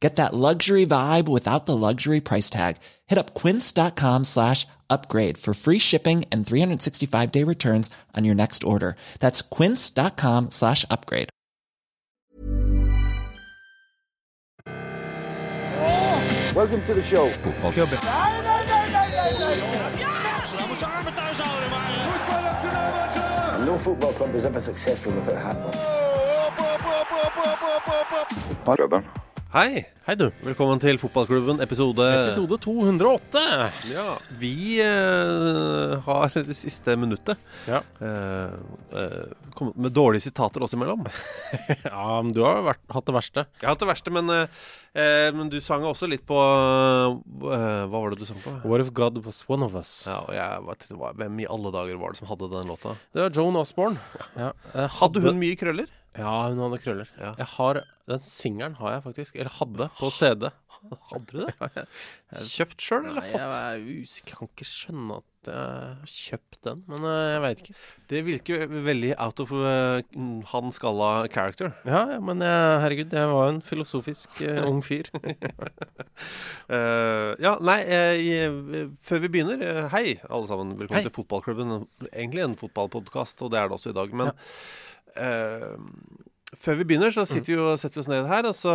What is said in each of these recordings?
Get that luxury vibe without the luxury price tag. Hit up quince.com slash upgrade for free shipping and 365 day returns on your next order. That's quince.com slash upgrade. Welcome to the show. No football club is ever successful without a hat on. Hei. Hei, du. Velkommen til Fotballklubben, episode Episode 208. Ja, Vi eh, har det siste minuttet Ja. eh, eh, kommet med dårlige sitater oss imellom. ja, men du har vært, hatt det verste. Jeg har hatt det verste, men, eh, eh, men du sang også litt på Hva var det du sang på? What if God was one of us? Ja, og jeg vet Hvem i alle dager var det som hadde den låta? Det var Joan Osborne. Ja. Hadde hun mye krøller? Ja, hun hadde krøller. Ja. Jeg har, Den singelen har jeg faktisk. Eller hadde, på CD. Hadde du det? Kjøpt sjøl, eller Nei, fått? jeg er. Jeg kan ikke skjønne at jeg har kjøpt den, men eh, jeg veit ikke. Det virker veldig out of uh, han skalla character. Ja, ja, men jeg, herregud, jeg var en filosofisk uh, ung fyr. uh, ja, nei, eh, før vi begynner eh, Hei, alle sammen. Velkommen Hei. til Fotballklubben. Egentlig en fotballpodkast, og det er det også i dag. Men eh, før vi begynner, så sitter vi, og, setter vi oss ned her, og så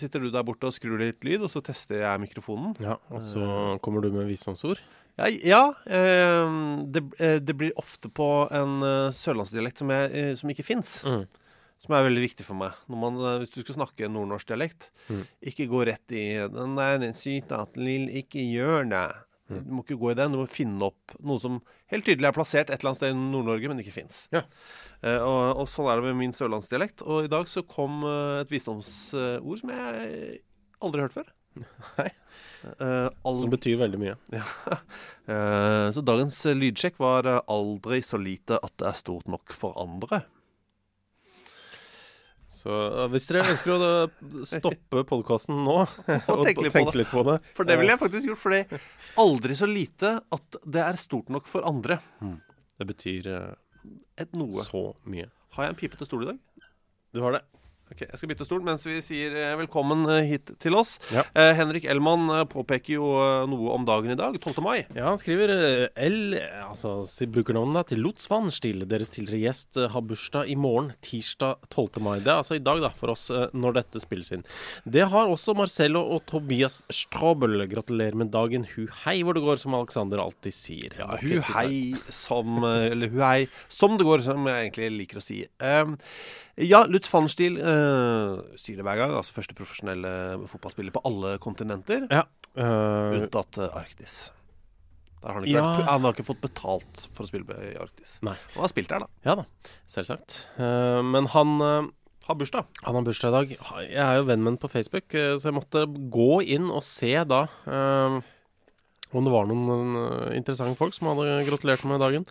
sitter du der borte og skrur litt lyd, og så tester jeg mikrofonen. ja, Og så kommer du med visdomsord. Ja, ja eh, det, eh, det blir ofte på en eh, sørlandsdialekt som, jeg, eh, som ikke fins. Mm. Som er veldig viktig for meg. Når man, eh, hvis du skal snakke nordnorsk dialekt, Mm. ikke gå rett i Den der den syta at lill ikke gjør det. Mm. Du må ikke gå i den, du må finne opp noe som helt tydelig er plassert et eller annet sted i Nord-Norge, men ikke fins. Ja. Uh, og, og sånn er det med min sørlandsdialekt. Og i dag så kom uh, et visdomsord som jeg aldri har hørt før. Nei. Uh, Som betyr veldig mye. ja. Så dagens lydsjekk var aldri så lite at det er stort nok for andre. Så hvis dere ønsker å da stoppe podkasten nå og, tenke litt på tenke det. litt på det For det ville jeg faktisk gjort, fordi aldri så lite at det er stort nok for andre. Det betyr eh, Et noe. så mye. Har jeg en pipete stol i dag? Du har det? Ok, Jeg skal bytte stol mens vi sier eh, velkommen eh, hit til oss. Ja. Eh, Henrik Elman eh, påpeker jo eh, noe om dagen i dag, 12. mai. Ja, han skriver eh, L, altså brukernavnet til Lotsvannstil. Deres tidligere gjest eh, har bursdag i morgen, tirsdag 12. mai. Det er altså i dag, da, for oss eh, når dette spilles inn. Det har også Marcello og Tobias Strabel. Gratulerer med dagen, hu hei hvor det går, som Alexander alltid sier. Ja, hu hei som eh, Eller hu hei som det går, som jeg egentlig liker å si. Um, ja, Lutz van Stiel eh, sier det hver gang. Altså første profesjonelle fotballspiller på alle kontinenter, Ja. Uh, unntatt eh, Arktis. Der har han, ikke Ja. vært, han har ikke fått betalt for å spille i Arktis. Nei. Og har spilt der, da. ja da, selvsagt. Uh, men han uh, Har bursdag. Han har bursdag i dag. Jeg er jo venn med ham på Facebook, så jeg måtte gå inn og se da om det var noen eh, interessante folk som hadde gratulert med dagen.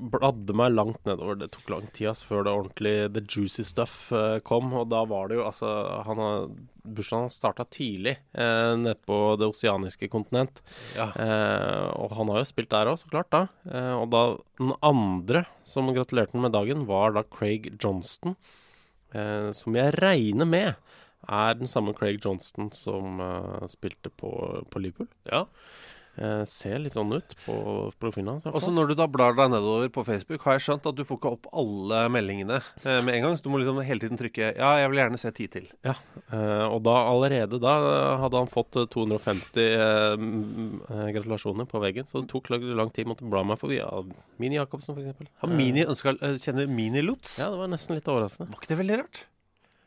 Bladde meg langt nedover. Det tok lang tid før det ordentlig the juicy stuff eh, kom. Og da var det jo altså han har, Bursdagen starta tidlig uh, nede på det oseaniske kontinent. Ja. Eh, og han har jo spilt der òg, så klart. da Eh, Og da den andre som gratulerte med dagen, var da Craig Johnston. Eh, som jeg regner med er den samme Craig Johnston som eh, spilte på, på Liverpool. ja. Eh, ser litt sånn ut på profilen hans. i Og så når du da blar deg nedover på Facebook, har jeg skjønt at du får ikke opp alle meldingene eh, med en gang. Så du må liksom hele tiden trykke 'ja, jeg vil gjerne se ti til'. Eh, og da allerede da eh, hadde han fått eh, 250 eh, eh, gratulasjoner på veggen. Så det tok lang, tid. Måtte bla meg forbi. Ja, Mini Jacobsen, f.eks. Har Mini ønska kjenner Mini Lutz? Ja, det var nesten litt overraskende. Var ikke det veldig rart?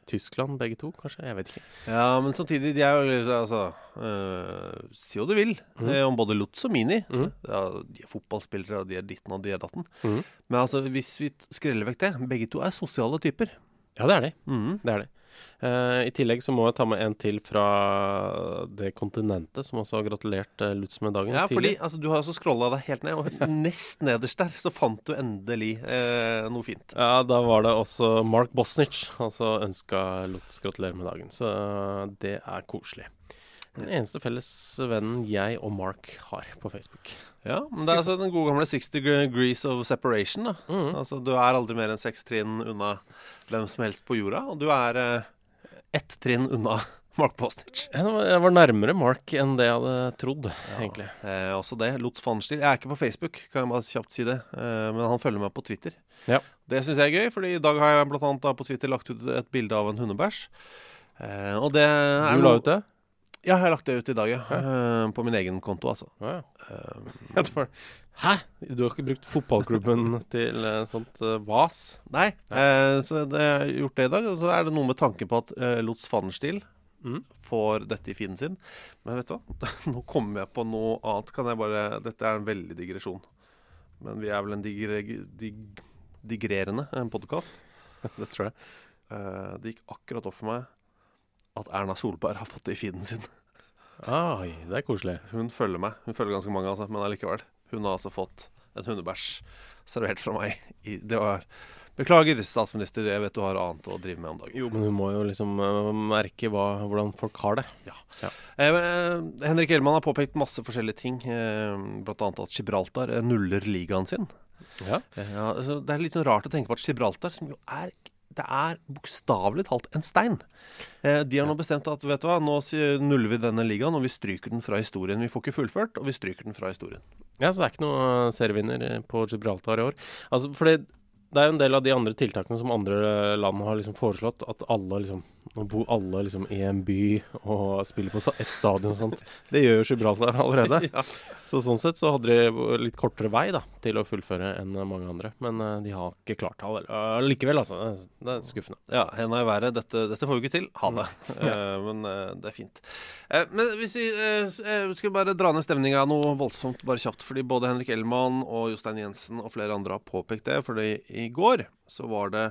Tyskland, begge to, kanskje? Jeg vet ikke. Ja, men samtidig, de er jo Altså øh, Si hva du vil mm. om både Lutz og Mini. Mm. Ja, de er fotballspillere, og de er ditten og de er datten. Mm. Men altså, hvis vi skreller vekk det Begge to er sosiale typer. Ja, det er de. Mhm. Det er de. Eh, I tillegg så må jeg ta med en til fra det kontinentet, som også har gratulert uh, Lutz med dagen. Ja, fordi altså, du har altså scrolla deg helt ned, og nest nederst der så fant du endelig eh, noe fint. Ja, da var det også Mark Bosnich altså ønska Lutz gratulerer med dagen. Så eh, det er koselig. Den eneste felles vennen jeg og Mark har på Facebook. Ja, men det er altså den gode gamle 60 degrees of separation. da Mhm. Altså, Du er aldri mer enn seks trinn unna hvem som helst på jorda, og du er eh, ett trinn unna Mark Postage. Jeg var, nærmere Mark enn det jeg hadde trodd, egentlig. Eh, også det. Lutz van Jeg er ikke på Facebook, kan jeg bare kjapt si det. Eh, men han følger meg på Twitter. Ja. Det syns jeg er gøy, Fordi i dag har jeg blant annet da på Twitter lagt ut et bilde av en hundebæsj. Eh, og det er Du la ut det? Ja, jeg har lagt det ut i dag, ja. Eh, på min egen konto, altså. Ja, ja. Eh, Jeg Hæ? Du har ikke brukt fotballklubben til eh, sånt eh, vas? nei, eh, så det jeg har gjort det i dag. Og så er det noe med tanken på at eh, Lots van Stiel Mhm. får dette i feeden sin. Men vet du hva? Nå kommer jeg på noe annet. Kan jeg bare Dette er en veldig digresjon. Men vi er vel en digre, dig, digrerende podkast. det tror jeg. Eh, det gikk akkurat opp for meg at Erna Solberg har fått det i feeden sin. Oi, det er koselig. Hun følger meg. Hun følger ganske mange, altså, men allikevel. Hun har altså fått en hundebæsj servert fra meg. Det var Beklager, statsminister, jeg vet du har annet å drive med om dagen. Jo, men hun må jo liksom uh, merke hva, hvordan folk har det. Eh, men, eh, Henrik Hellmann har påpekt masse forskjellige ting, eh, bl.a. at Gibraltar eh, nuller ligaen sin. Ja. Eh, ja, altså, det er litt sånn rart å tenke på at Gibraltar, som jo er det er bokstavelig talt en stein. Eh, de har nå bestemt at vet du hva, nå nuller vi denne ligaen, og vi stryker den fra historien. Vi får ikke fullført, og vi stryker den fra historien. Ja, så det er ikke noe eh, serievinner eh, på Gibraltar i år. Altså, for det er jo en del av de andre tiltakene som andre land har liksom foreslått. At alle liksom Nå bor alle liksom i en by og spiller på ett stadion og sånt. Det gjør jo Gibraltar allerede. Ja. Så sånn sett så hadde de litt kortere vei da til å fullføre enn mange andre. Men uh, de har ikke klart det uh, likevel, altså. Det er- skuffende. Ja, henda i været. Dette, dette får vi ikke til. Ha det. Uh, men eh, det er fint. Men hvis vi skal bare dra ned stemninga noe voldsomt, bare kjapt. Fordi både Henrik Ellmann og Jostein Jensen og flere andre har påpekt det. Fordi i går så var det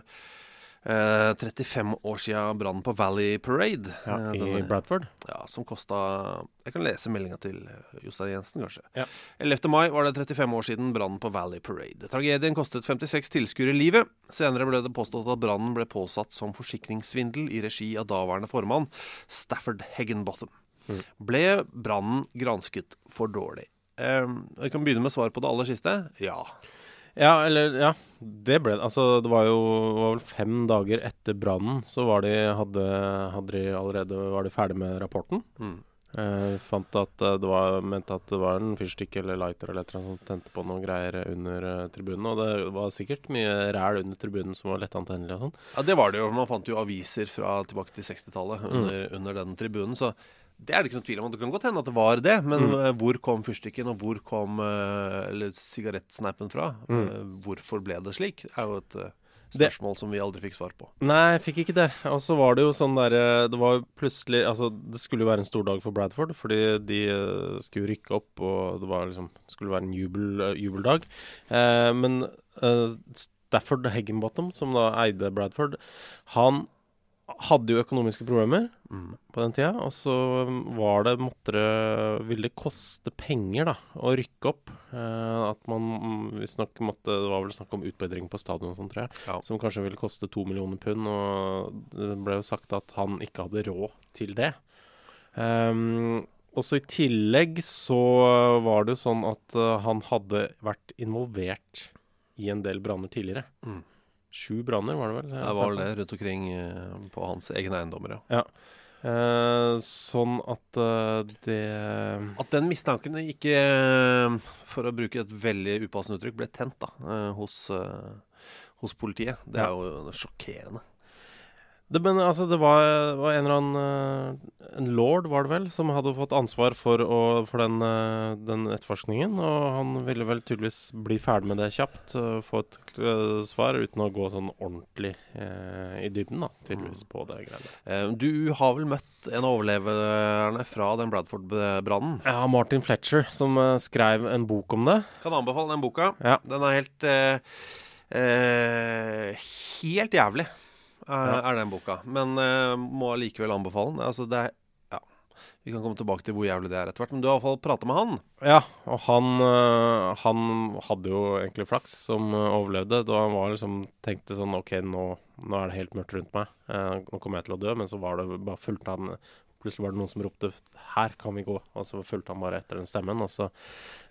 eh, 35 år siden brannen på Valley Parade. Ja, I denne- Bradford. ja, som kosta Jeg kan lese meldinga til eh, Jostein Jensen, kanskje. Ja. 11. mai var det 35 år siden brannen på Valley Parade. Tragedien kostet 56 tilskuere livet. Senere ble det påstått at brannen ble påsatt som forsikringssvindel i regi av daværende formann Stafford Heggenbotham. Mm. Ble brannen gransket for dårlig? Vi jeg kan begynne med svar på det aller siste. Ja. Ja, eller Ja, det ble. Altså, det var jo var vel fem dager etter brannen, så var de, hadde, hadde de allerede var de ferdig med rapporten. Mm. Eh, fant at eh, det var mente at det var en fyrstikk eller lighter eller et eller annet som tente på noen greier under eh, tribunen. Og det var sikkert mye ræl under tribunen som var lettantennelig og sånn. Ja, det var det jo. Man fant jo aviser fra tilbake til 60-tallet under, under den tribunen. Så det er det ikke noe tvil om. Det kan godt hende at det var det, men mm. hvor kom fyrstikken, og hvor kom eh, eller sigarettsneipen fra? Eh, hvorfor ble det slik? Er jo et spørsmål Det- som vi aldri fikk svar på. Nei, jeg fikk ikke det. Og så var det jo sånn derre Det var jo plutselig Altså, det skulle jo være en stor dag for Bradford, fordi de eh, skulle rykke opp, og det var liksom skulle være en jubel, eh, jubeldag. Eh, men eh, Stafford Heggenbottom, som da eide Bradford, han hadde jo økonomiske problemer på den tida. Og så var det måtte det Ville det koste penger, da, å rykke opp. Eh, at man visstnok måtte Det var vel snakk om utbedring på stadion og sånn, tror jeg. Ja. Som kanskje ville koste to millioner pund. Og det ble jo sagt at han ikke hadde råd til det. Um, og så i tillegg så var det jo sånn at uh, han hadde vært involvert i en del branner tidligere. Mm. Sju branner, var det vel? Det var vel det rundt omkring eh, på hans egne eiendommer, ja. Eh, sånn at eh, det At den mistanken ikke, eh, for å bruke et veldig upassende uttrykk, ble tent da, eh, hos, hos politiet, det er jo sjokkerende. Det, men, altså, det var, var en eller annen eh, En lord, var det vel, som hadde fått ansvar for, å, for den, eh, den etterforskningen. Og han ville vel tydeligvis bli ferdig med det kjapt. og få et uh, svar uten å gå sånn ordentlig uh, i dybden, da, tydeligvis, på det greiene. Uh, Du har vel møtt en av overleverne fra den Bradford-brannen? Ja, Martin Fletcher, som eh, skrev en bok om det. Kan anbefale den boka. Ja. Den er helt eh, eh, Helt jævlig, eh, Ja. er den boka. Men uh, må allikevel anbefale den. Altså, det er Ja. Vi kan komme tilbake til hvor jævlig det er etter hvert. Men du har iallfall prata med han. Ja, og han, uh, han hadde jo egentlig flaks som uh, overlevde. Da han var liksom tenkte sånn OK, nå, nå er det helt mørkt rundt meg. Nå kommer jeg til å dø. Men så var det bare fulgte han Plutselig var det noen som ropte 'her kan vi gå', og så fulgte han bare etter den stemmen. Og så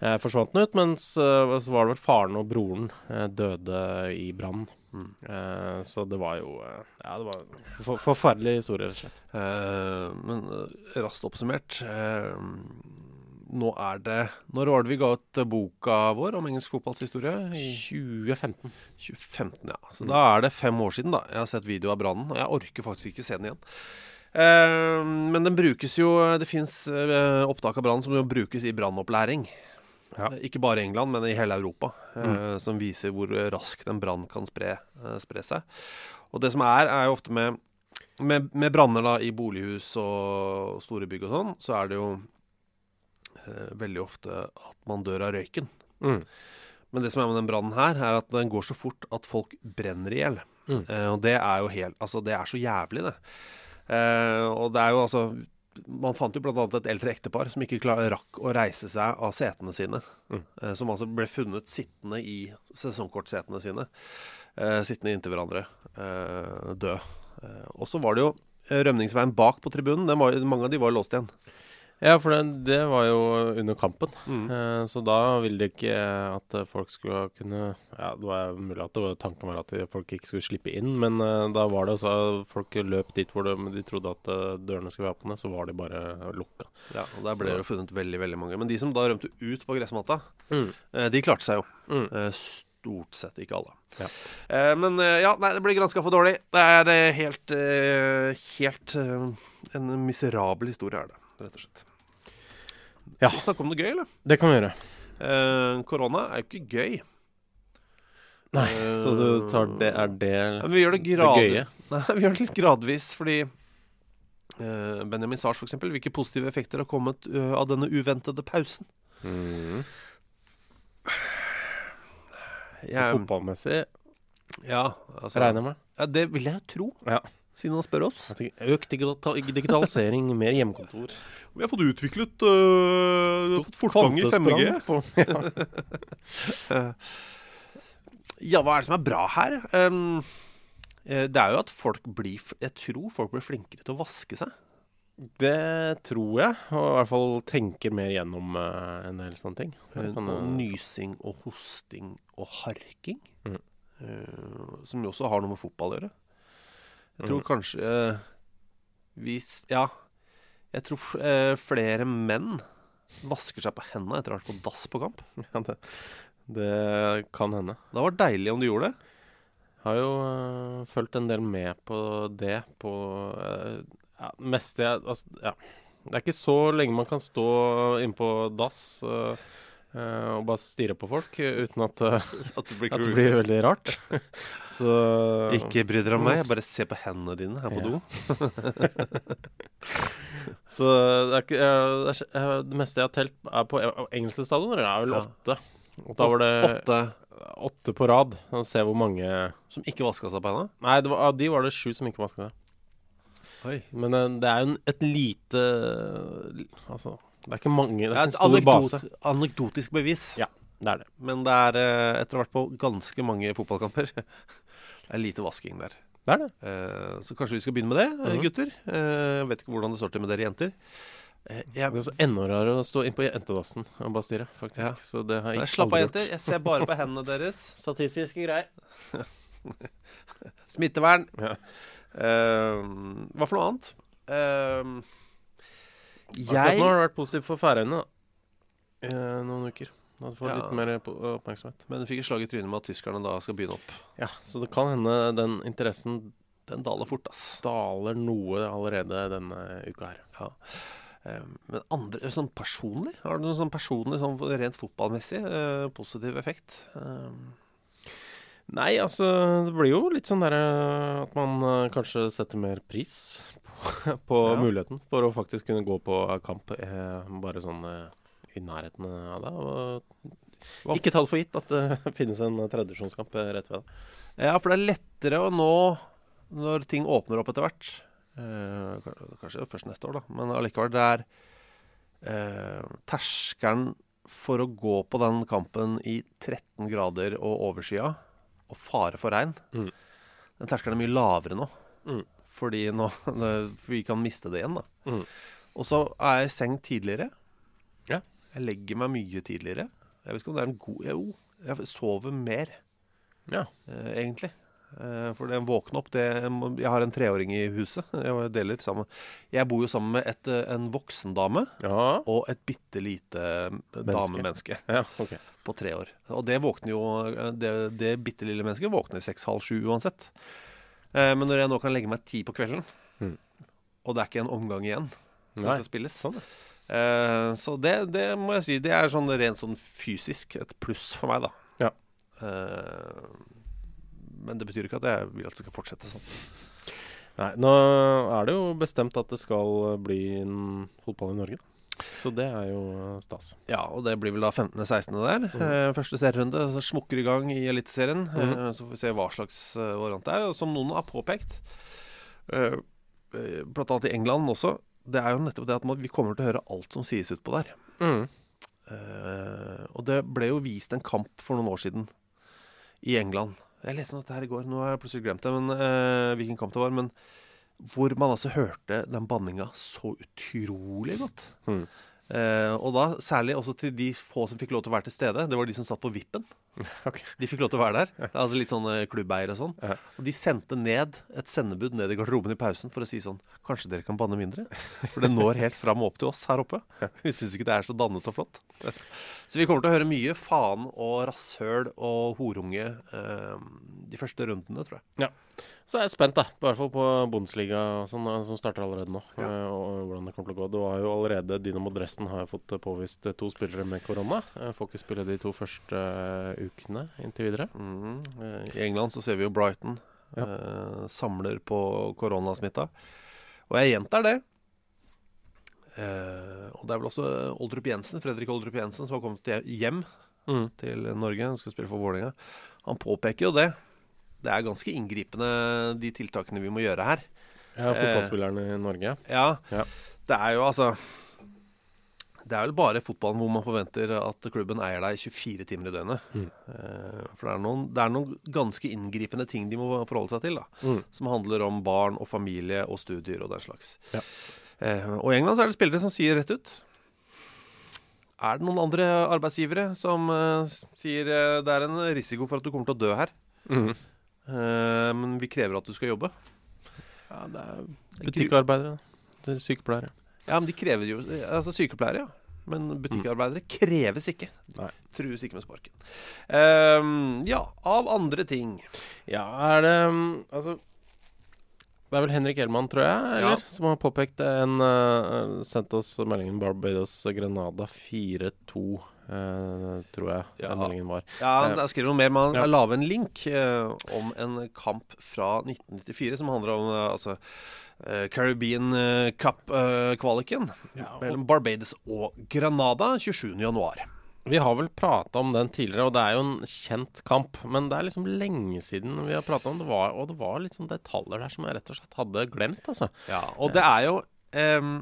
eh, forsvant den ut. Mens eh, så var det vel faren og broren eh, døde i brannen. Eh, så det var jo eh, Ja, det var for, forferdelig historie, rett og slett. Uh, men raskt oppsummert Nå er det Når var det vi ga ut boka vår om engelsk fotballs historie? I 2015. 2015, ja. Så da er det fem år siden da jeg har sett video av brannen. Og jeg orker faktisk ikke se den igjen. Men den brukes jo Det fins opptak av brannen som jo brukes i brannopplæring. Ja. Eh, Ikke bare i England, men i hele Europa. Mm. Som viser hvor raskt en brann kan spre, eh, spre seg. Og det som er, er jo ofte med med, med branner i bolighus og store bygg og sånn, så er det jo eh, veldig ofte at man dør av røyken. Mm. Men det som er med den brannen her, er at den går så fort at folk brenner i hjel. Mm. Eh, og det er jo helt Altså, det er så jævlig, det. Eh, og det er jo altså Man fant jo annet et eldre ektepar som ikke klar, rakk å reise seg av setene sine. Mm. Eh, som altså ble funnet sittende i sesongkortsetene sine. Eh, sittende inntil hverandre. Eh, død. Eh, og så var det jo eh, rømningsveien bak på tribunen. Den var, mange av de var låst igjen. Ja, for det, det var jo under kampen. Mm. Eh, så da ville de ikke at folk skulle kunne Ja, det var mulig at det var, tanken var at folk ikke skulle slippe inn, men eh, da var det så folk løp dit hvor de, de trodde at eh, dørene skulle være åpne, så var de bare lukka. Ja, og Der ble Så- det funnet veldig veldig mange. Men de som da rømte ut på gressmatta, Mm. eh, de klarte seg jo. Mm. Eh, stort sett, ikke alle. Ja. Eh, men ja, nei, det blir granska for dårlig. Det er helt Helt En miserabel historie er det, rett og slett. Ja. Vi snakke om noe gøy, eller? Det kan vi gjøre. Eh, korona er jo ikke gøy. Nei, Eh, så du tar det Er det Men vi gjør det det gøye? Nei, vi gjør det litt gradvis, fordi eh, Benjamin Sars, eksempel, hvilke positive effekter har kommet uh, av denne uventede pausen? Mm. Så fotballmessig Ja, altså, regner jeg med. Ja, det vil jeg tro, Ja. Siden han spør oss. Økt digitalisering, mer hjemmekontor. Vi har fått utviklet øh, fått fortgang i 5G. På- ja. Ja, hva er det som er bra her? Um, eh, det er jo at folk blir Jeg tror folk blir flinkere til å vaske seg. Det tror jeg, og i hvert fall tenker mer gjennom uh, en del sånne ting. Sånne, og nysing og hosting og harking. Mm. uh, som jo også har noe med fotball å gjøre. Jeg tror Mm. kanskje uh, hvis Ja. Jeg tror eh, flere menn vasker seg på hendene etter å ha vært på dass på kamp. ja, det, det kan hende. Det var deilig om du gjorde det. Jeg Har jo uh, fulgt en del med på det på uh, ja, meste jeg altså, ja. Det er ikke så lenge man kan stå inne på dass uh, uh, og bare stirre på folk uh, uten at, uh, At det at det blir veldig rart. så Ikke bry dere om meg, bare se på hendene dine her på Ja. do. Så det, er eh, det, er, eh, det meste jeg har telt, er på eh, engelske stadioner. Det er vel åtte. Og da var det Åtte åtte på rad. Og se hvor mange som ikke vaska seg på hendene. Nei, det var, de var det sju som ikke vaska seg. Oi. Men eh, det er jo et lite Altså, det er ikke mange Det er ikke en stor base. anekdotisk bevis. Ja. Det er det. Men det er, eh, etter å ha vært på ganske mange fotballkamper, det er lite vasking der. Det er det. Eh, Så kanskje vi skal begynne med det, mm -hmm. gutter. Eh, Jeg vet ikke hvordan det står til med dere jenter. Eh, Jeg, Det er så enda rarere å stå inn på jentedassen og bare stirre, faktisk. Ja. Så det har jeg ikke slapp av, jenter. Jeg ser bare på hendene deres. Statistiske greier. Smittevern. Ja. Hva for noe annet? Ehm, Akkurat nå har det vært positivt for Færøyene i noen uker. Da får Ja. litt mer oppmerksomhet. Men du fikk et slag i trynet med at tyskerne da skal begynne opp. Ja, Så det kan hende den interessen Den daler fort, ass. daler noe allerede denne uka her. Ja. Ehm, men andre, sånn personlig? Har du noe sånn personlig, sånn rent fotballmessig eh, positiv effekt? Ehm, Nei, altså det blir jo litt sånn derre at man eh, kanskje setter mer pris på, Ja. muligheten for å faktisk kunne gå på kamp eh, bare sånn eh, i nærheten av det. Og ikke ta det for gitt at det finnes en tredjevisjonskamp eh, rett ved det. ja, for det er lettere å nå når ting åpner opp etter hvert. Eh, kanskje først neste år, da. Men allikevel, det er eh, terskelen for å gå på den kampen i 13 grader og overskya, og fare for regn, Mm. den terskelen er mye lavere nå. Mm. Fordi nå for vi kan miste det igjen, da. Mm. Og så er jeg i seng tidligere. Ja. Jeg legger meg mye tidligere. Jeg vet ikke om det er en god Jo, jeg sover mer, Ja. eh, egentlig. Eh, for det å våkne opp det, Jeg har en treåring i huset. Jeg deler sammen Jeg bor jo sammen med et, eh, en voksen dame Ja. og et bitte lite damemenneske ja, okay. på tre år. Og det våkner jo eh, Det, det bitte lille mennesket våkner seks-halv sju uansett. Eh, men når jeg nå kan legge meg ti på kvelden, Mm. og det er ikke en omgang igjen som Nei. skal spilles Sånn, ja. Eh, så det, det må jeg si Det er sånn rent sånn fysisk et pluss for meg, da. Ja. Eh, men det betyr ikke at jeg vil at det skal fortsette sånn. Nei, nå er det jo bestemt at det skal bli en fotball i Norge. da. Så det er jo eh, stas. Ja, og det blir vel da 15.-16. der. Mm. første serierunde så smukker i gang i Eliteserien. Mhm. Eh, så får vi se hva slags eh, variant det er. Og som noen har påpekt, eh, eh, blant annet i England også, det er jo nettopp det at vi kommer til å høre alt som sies utpå der. Eh, og det ble jo vist en kamp for noen år siden i England. Jeg leste noe dette her i går, nå har jeg plutselig glemt det, men eh, hvilken kamp det var. Men hvor man altså hørte den banninga så utrolig godt. Mm. Eh, og da særlig også til de få som fikk lov til å være til stede. Det var de som satt på vippen. Ok. De fikk lov til å være der. Altså Litt sånn klubbeier og sånn. Ja. Og de sendte ned et sendebud ned i garderoben i pausen for å si sånn Kanskje dere kan banne mindre? For det når helt fram og opp til oss her oppe. Vi syns ikke det er så dannet og flott. Så vi kommer til å høre mye faen og rasshøl og horunge eh, de første rundene, tror jeg. Ja. Så er jeg spent, da. I hvert fall på Bundesliga, sånn, eh, som starter allerede nå. Ja. eh, Og hvordan det kommer til å gå. Det var jo allerede Dynamo Dresden har jo fått eh, påvist eh, to spillere med korona. Eh, Får ikke spille de to første eh, ukene inntil videre. Mm. Eh, I England så ser vi jo Brighton Ja. eh, samler på koronasmitta. Og jeg gjentar det. Eh, og det er vel også Oldrup Jensen, Fredrik Oldrup Jensen som har kommet hjem Mm. til Norge. Han skal spille for Vålerenga. Han påpeker jo det. Det er ganske inngripende, de tiltakene vi må gjøre her. Ja, Eh. fotballspillerne i Norge. Ja, Ja. det er jo altså Det er vel bare fotballen hvor man forventer at klubben eier deg 24 timer i døgnet. Mm. Eh, For det er, noen, det er noen ganske inngripende ting de må forholde seg til, da. Mm. Som handler om barn og familie og studier og den slags. Ja. Eh, og i England så er det spillere som sier rett ut Er det noen andre arbeidsgivere som eh, sier det er en risiko for at du kommer til å dø her, Mm. eh, men vi krever at du skal jobbe? Ja, det er butikkarbeidere. Det er sykepleiere. Ja, men de krever jo Altså sykepleiere, ja. Men butikkarbeidere kreves ikke. Nei. Trues ikke med sparken. Um, ja, av andre ting. Ja, er det Altså Det er vel Henrik Elman, tror jeg, eller? Ja. Som har påpekt en uh, Sendt oss meldingen Barbados Grenada 4-2, Uh, tror jeg Ja. den meldingen var. Ja, jeg skriver noe mer. Man ja. har laget en link uh, om en kamp fra 1994 som handler om uh, altså eh, Caribbean eh, Cup-kvaliken mellom Barbados og Granada 27.1. Vi har vel prata om den tidligere, og det er jo en kjent kamp. Men det er liksom lenge siden vi har prata om det, var, og det var litt sånn detaljer der som jeg rett og slett hadde glemt, altså. Ja, og det er jo um,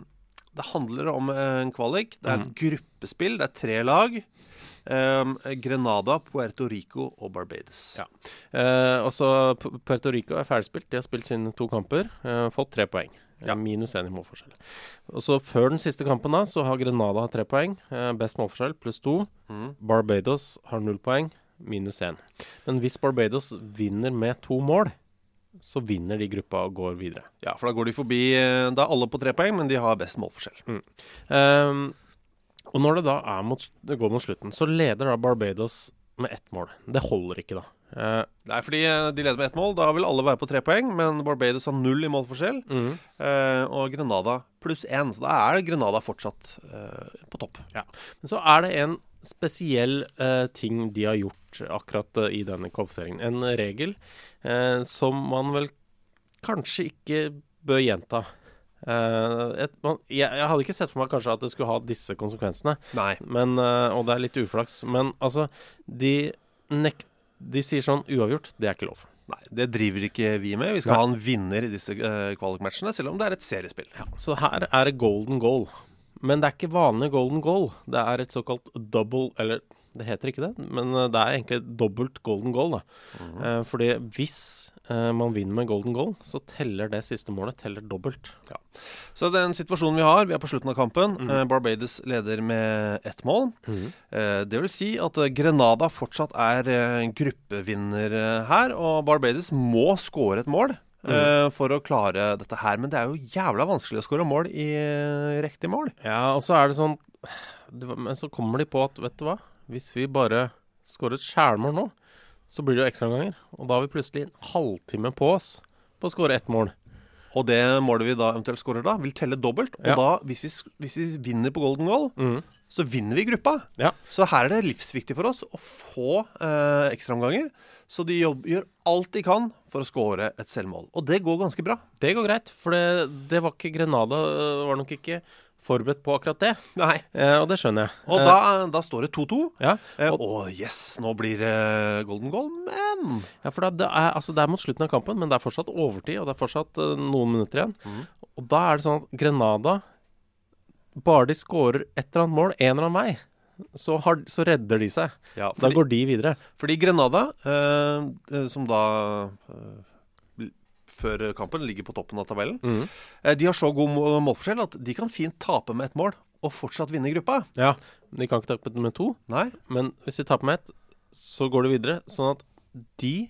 Det handler om eh, en kvalik. Det er et gruppespill. Det er tre lag. Um, Grenada, Puerto Rico og Barbados. Ja. Uh, og så Puerto Rico er ferdigspilt. De har spilt sine to kamper. Uh, fått tre poeng. Eh, Ja. Minus én i målforskjell. Og så Før den siste kampen da, så har Grenada hatt tre poeng. Eh, best målforskjell pluss to. Mm. Barbados har null poeng. Minus én. Men hvis Barbados vinner med to mål, så vinner de gruppa og går videre. Ja, for da går de forbi eh, Da er alle på tre poeng, men de har best målforskjell. Ehm, og når det da er mot, det går mot slutten, så leder da Barbados med ett mål. Det holder ikke, da. Eh, Nei, fordi eh, de leder med ett mål. Da vil alle være på tre poeng, men Barbados har null i målforskjell. Mm. Uh, og Grenada pluss én, så da er Grenada fortsatt uh, på topp. Men så er det en spesiell ting de har gjort akkurat i denne kvalifiseringen. En regel som man vel kanskje ikke bør gjenta. Uh, et, man, jeg, jeg hadde ikke sett for meg kanskje at det skulle ha disse konsekvensene, Nei. men, uh, og det er litt uflaks. Men altså, de, nekt, de sier sånn uavgjort, det er ikke lov. Nei, det driver ikke vi med. Vi skal Nei. ha en vinner i disse uh, kvalikmatchene, selv om det er et seriespill. Så her er det golden goal. Men det er ikke vanlig golden goal. Det er et såkalt double Eller det heter ikke det, men eh, det er egentlig dobbelt golden goal. da. Eh, fordi hvis uh, man vinner med golden goal, så teller det siste målet teller dobbelt. Så den situasjonen vi har, vi er på slutten av kampen. Eh, Barbados leder med ett mål. Eh, det vil si at eh, Grenada fortsatt er gruppevinner her, og Barbados må skåre et mål. Mm. For å klare dette her. Men det er jo jævla vanskelig å skåre mål i riktig mål. Ja, og så er det sånn Men så kommer de på at vet du hva, hvis vi bare skårer et skjærmål nå, så blir det jo ekstraomganger. Og da har vi plutselig en halvtime på oss på å skåre ett mål. Og det målet vi da eventuelt skårer da, vil telle dobbelt. Og Ja. da, hvis vi, hvis vi vinner på golden goal, mm. så vinner vi gruppa. Ja. Så her er det livsviktig for oss å få eh, ekstraomganger. Så de jobb, gjør alt de kan for å skåre et selvmål. Og det går ganske bra. Det går greit, for det, det var ikke Grenada øh, var nok ikke forberedt på akkurat det. Nei. Eh, og det skjønner jeg. Og Eh, da, da står det 2-2. ja, og Å yes, nå blir det golden goal, men ja, for da, det, er, altså, det er mot slutten av kampen, men det er fortsatt overtid, og det er fortsatt uh, noen minutter igjen. Mm. Og da er det sånn at Grenada Bare de skårer et eller annet mål, en eller annen vei, så, har, så redder de seg. ja, Da går de videre. fordi Grenada, eh, eh, som da eh, før kampen ligger på toppen av tabellen, Mhm. eh, de har så god målforskjell at de kan fint tape med ett mål og fortsatt vinne gruppa. Ja, De kan ikke tape med to, Nei. men hvis de taper med ett, så går de videre. Sånn at de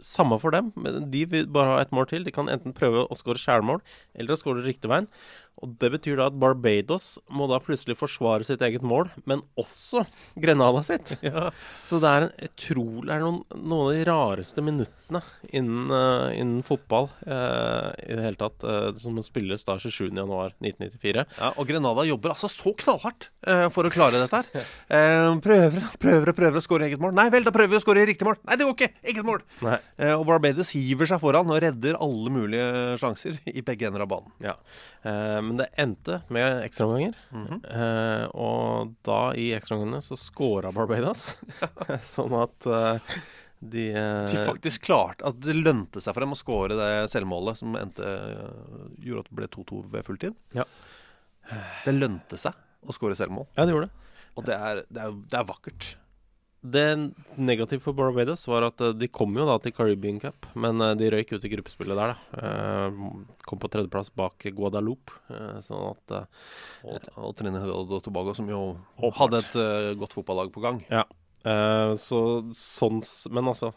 Samme for dem, men de vil bare ha ett mål til. De kan enten prøve å skåre sjælmål eller å skåre riktig veien. Og Det betyr da at Barbados må da plutselig forsvare sitt eget mål, men også Grenada sitt. Ja. Så det er en utrolig Det er noen, noen av de rareste minuttene innen, uh, innen fotball uh, i det hele tatt, uh, som spilles da 27.1.1994. Ja, og Grenada jobber altså så knallhardt for å klare dette her. Prøver, prøver og prøver å skåre eget mål. Nei vel, da prøver vi å skåre riktig mål. Nei, det går ikke! Eget mål! Og Barbados hiver seg foran og redder alle mulige sjanser i begge ender av banen. Ja. Eh, men det endte med ekstraomganger. Mhm. eh, og da, i ekstraomgangene, så scora Barbados. sånn at eh, de, eh, De faktisk klarte altså Det lønte seg for dem å skåre det selvmålet som endte eh, gjorde at det ble 2-2 ved fulltid. Ja. Det lønte seg å skåre selvmål, Ja, det gjorde det. og det er, det er, det er vakkert. Det negative for Barbados var at eh, de kom jo da til Caribbean Cup, men eh, de røyk ut i gruppespillet der, da. Eh, kom på tredjeplass bak Guadalupe. eh, sånn at Og, og Trinidad og Tobago, som jo oppart. hadde et godt fotballag på gang. Ja. Så sånn Men altså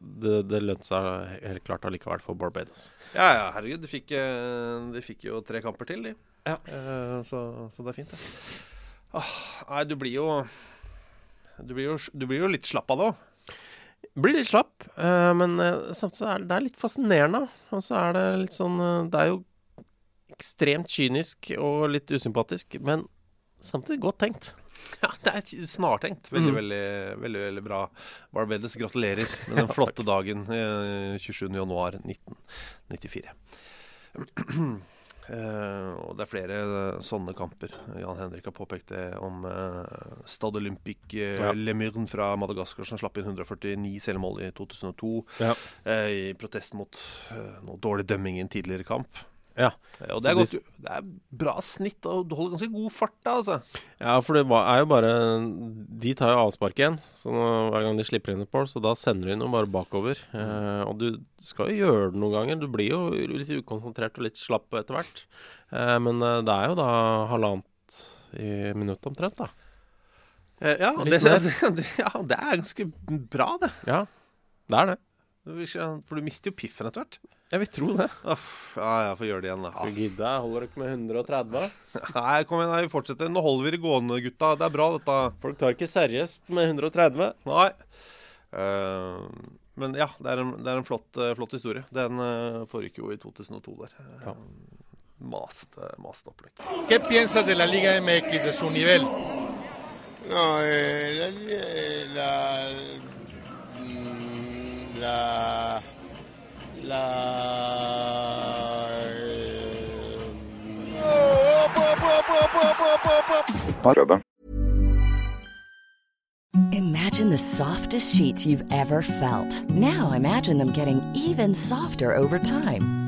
Det, det lønte seg helt klart allikevel for Barbados. Ja, ja, herregud. De fikk, de fikk jo tre kamper til, de. Ja. Så, så det er fint, det. Ah, nei, du blir jo Du blir jo, du blir jo litt slapp av det òg. Blir litt slapp, eh, men eh, samtidig så er det, det er litt fascinerende. Og så er det litt sånn eh, Det er jo ekstremt kynisk og litt usympatisk, men samtidig godt tenkt. Ja, det er snartenkt. Veldig, mm. veldig, veldig veldig bra. Barbados, gratulerer med den flotte dagen eh, 27.1.1994. Eh, og det er flere eh, sånne kamper. Jan Henrik har påpekt det om Stad Stade Olympique uh, Ja. Lemurne fra Madagaskar, som slapp inn 149 selvmål i 2002 Ja. eh, i protest mot eh, noe dårlig dømming i en tidligere kamp. Ja. Eh, og det er, godt, det er bra snitt, og du holder ganske god fart da, altså. Ja, for det er jo bare De tar jo avspark igjen så nå, hver gang de slipper inn et mål, så da sender de noe bare bakover. Eh, og du skal jo gjøre det noen ganger. Du blir jo litt ukonsentrert og litt slapp etter hvert. Eh, men det er jo da halvannet i minuttet omtrent, da. Eh, ja, det, det, ja, det er ganske bra, det. Ja, det er det. For du mister jo piffen etter hvert. Jeg vil tro det. Uff, ja, jeg får gjøre det igjen, da. Skal vi gidde? Holder dere med 130? Nei, kom igjen, vi fortsetter. Nå holder vi det gående, gutta. Det er bra, dette. Folk tar ikke seriøst med 130. Nei. Uh, men ja, det er en, det er en flott, uh, flott historie. Den uh, foregikk jo i 2002 der. Ja. Masete, masete opplegg. Hva piensas de la Liga MX, de su nivel? No, eh, la, la, la, la, Kødda. Imagine the softest sheets you've ever felt. Now imagine them getting even softer over time.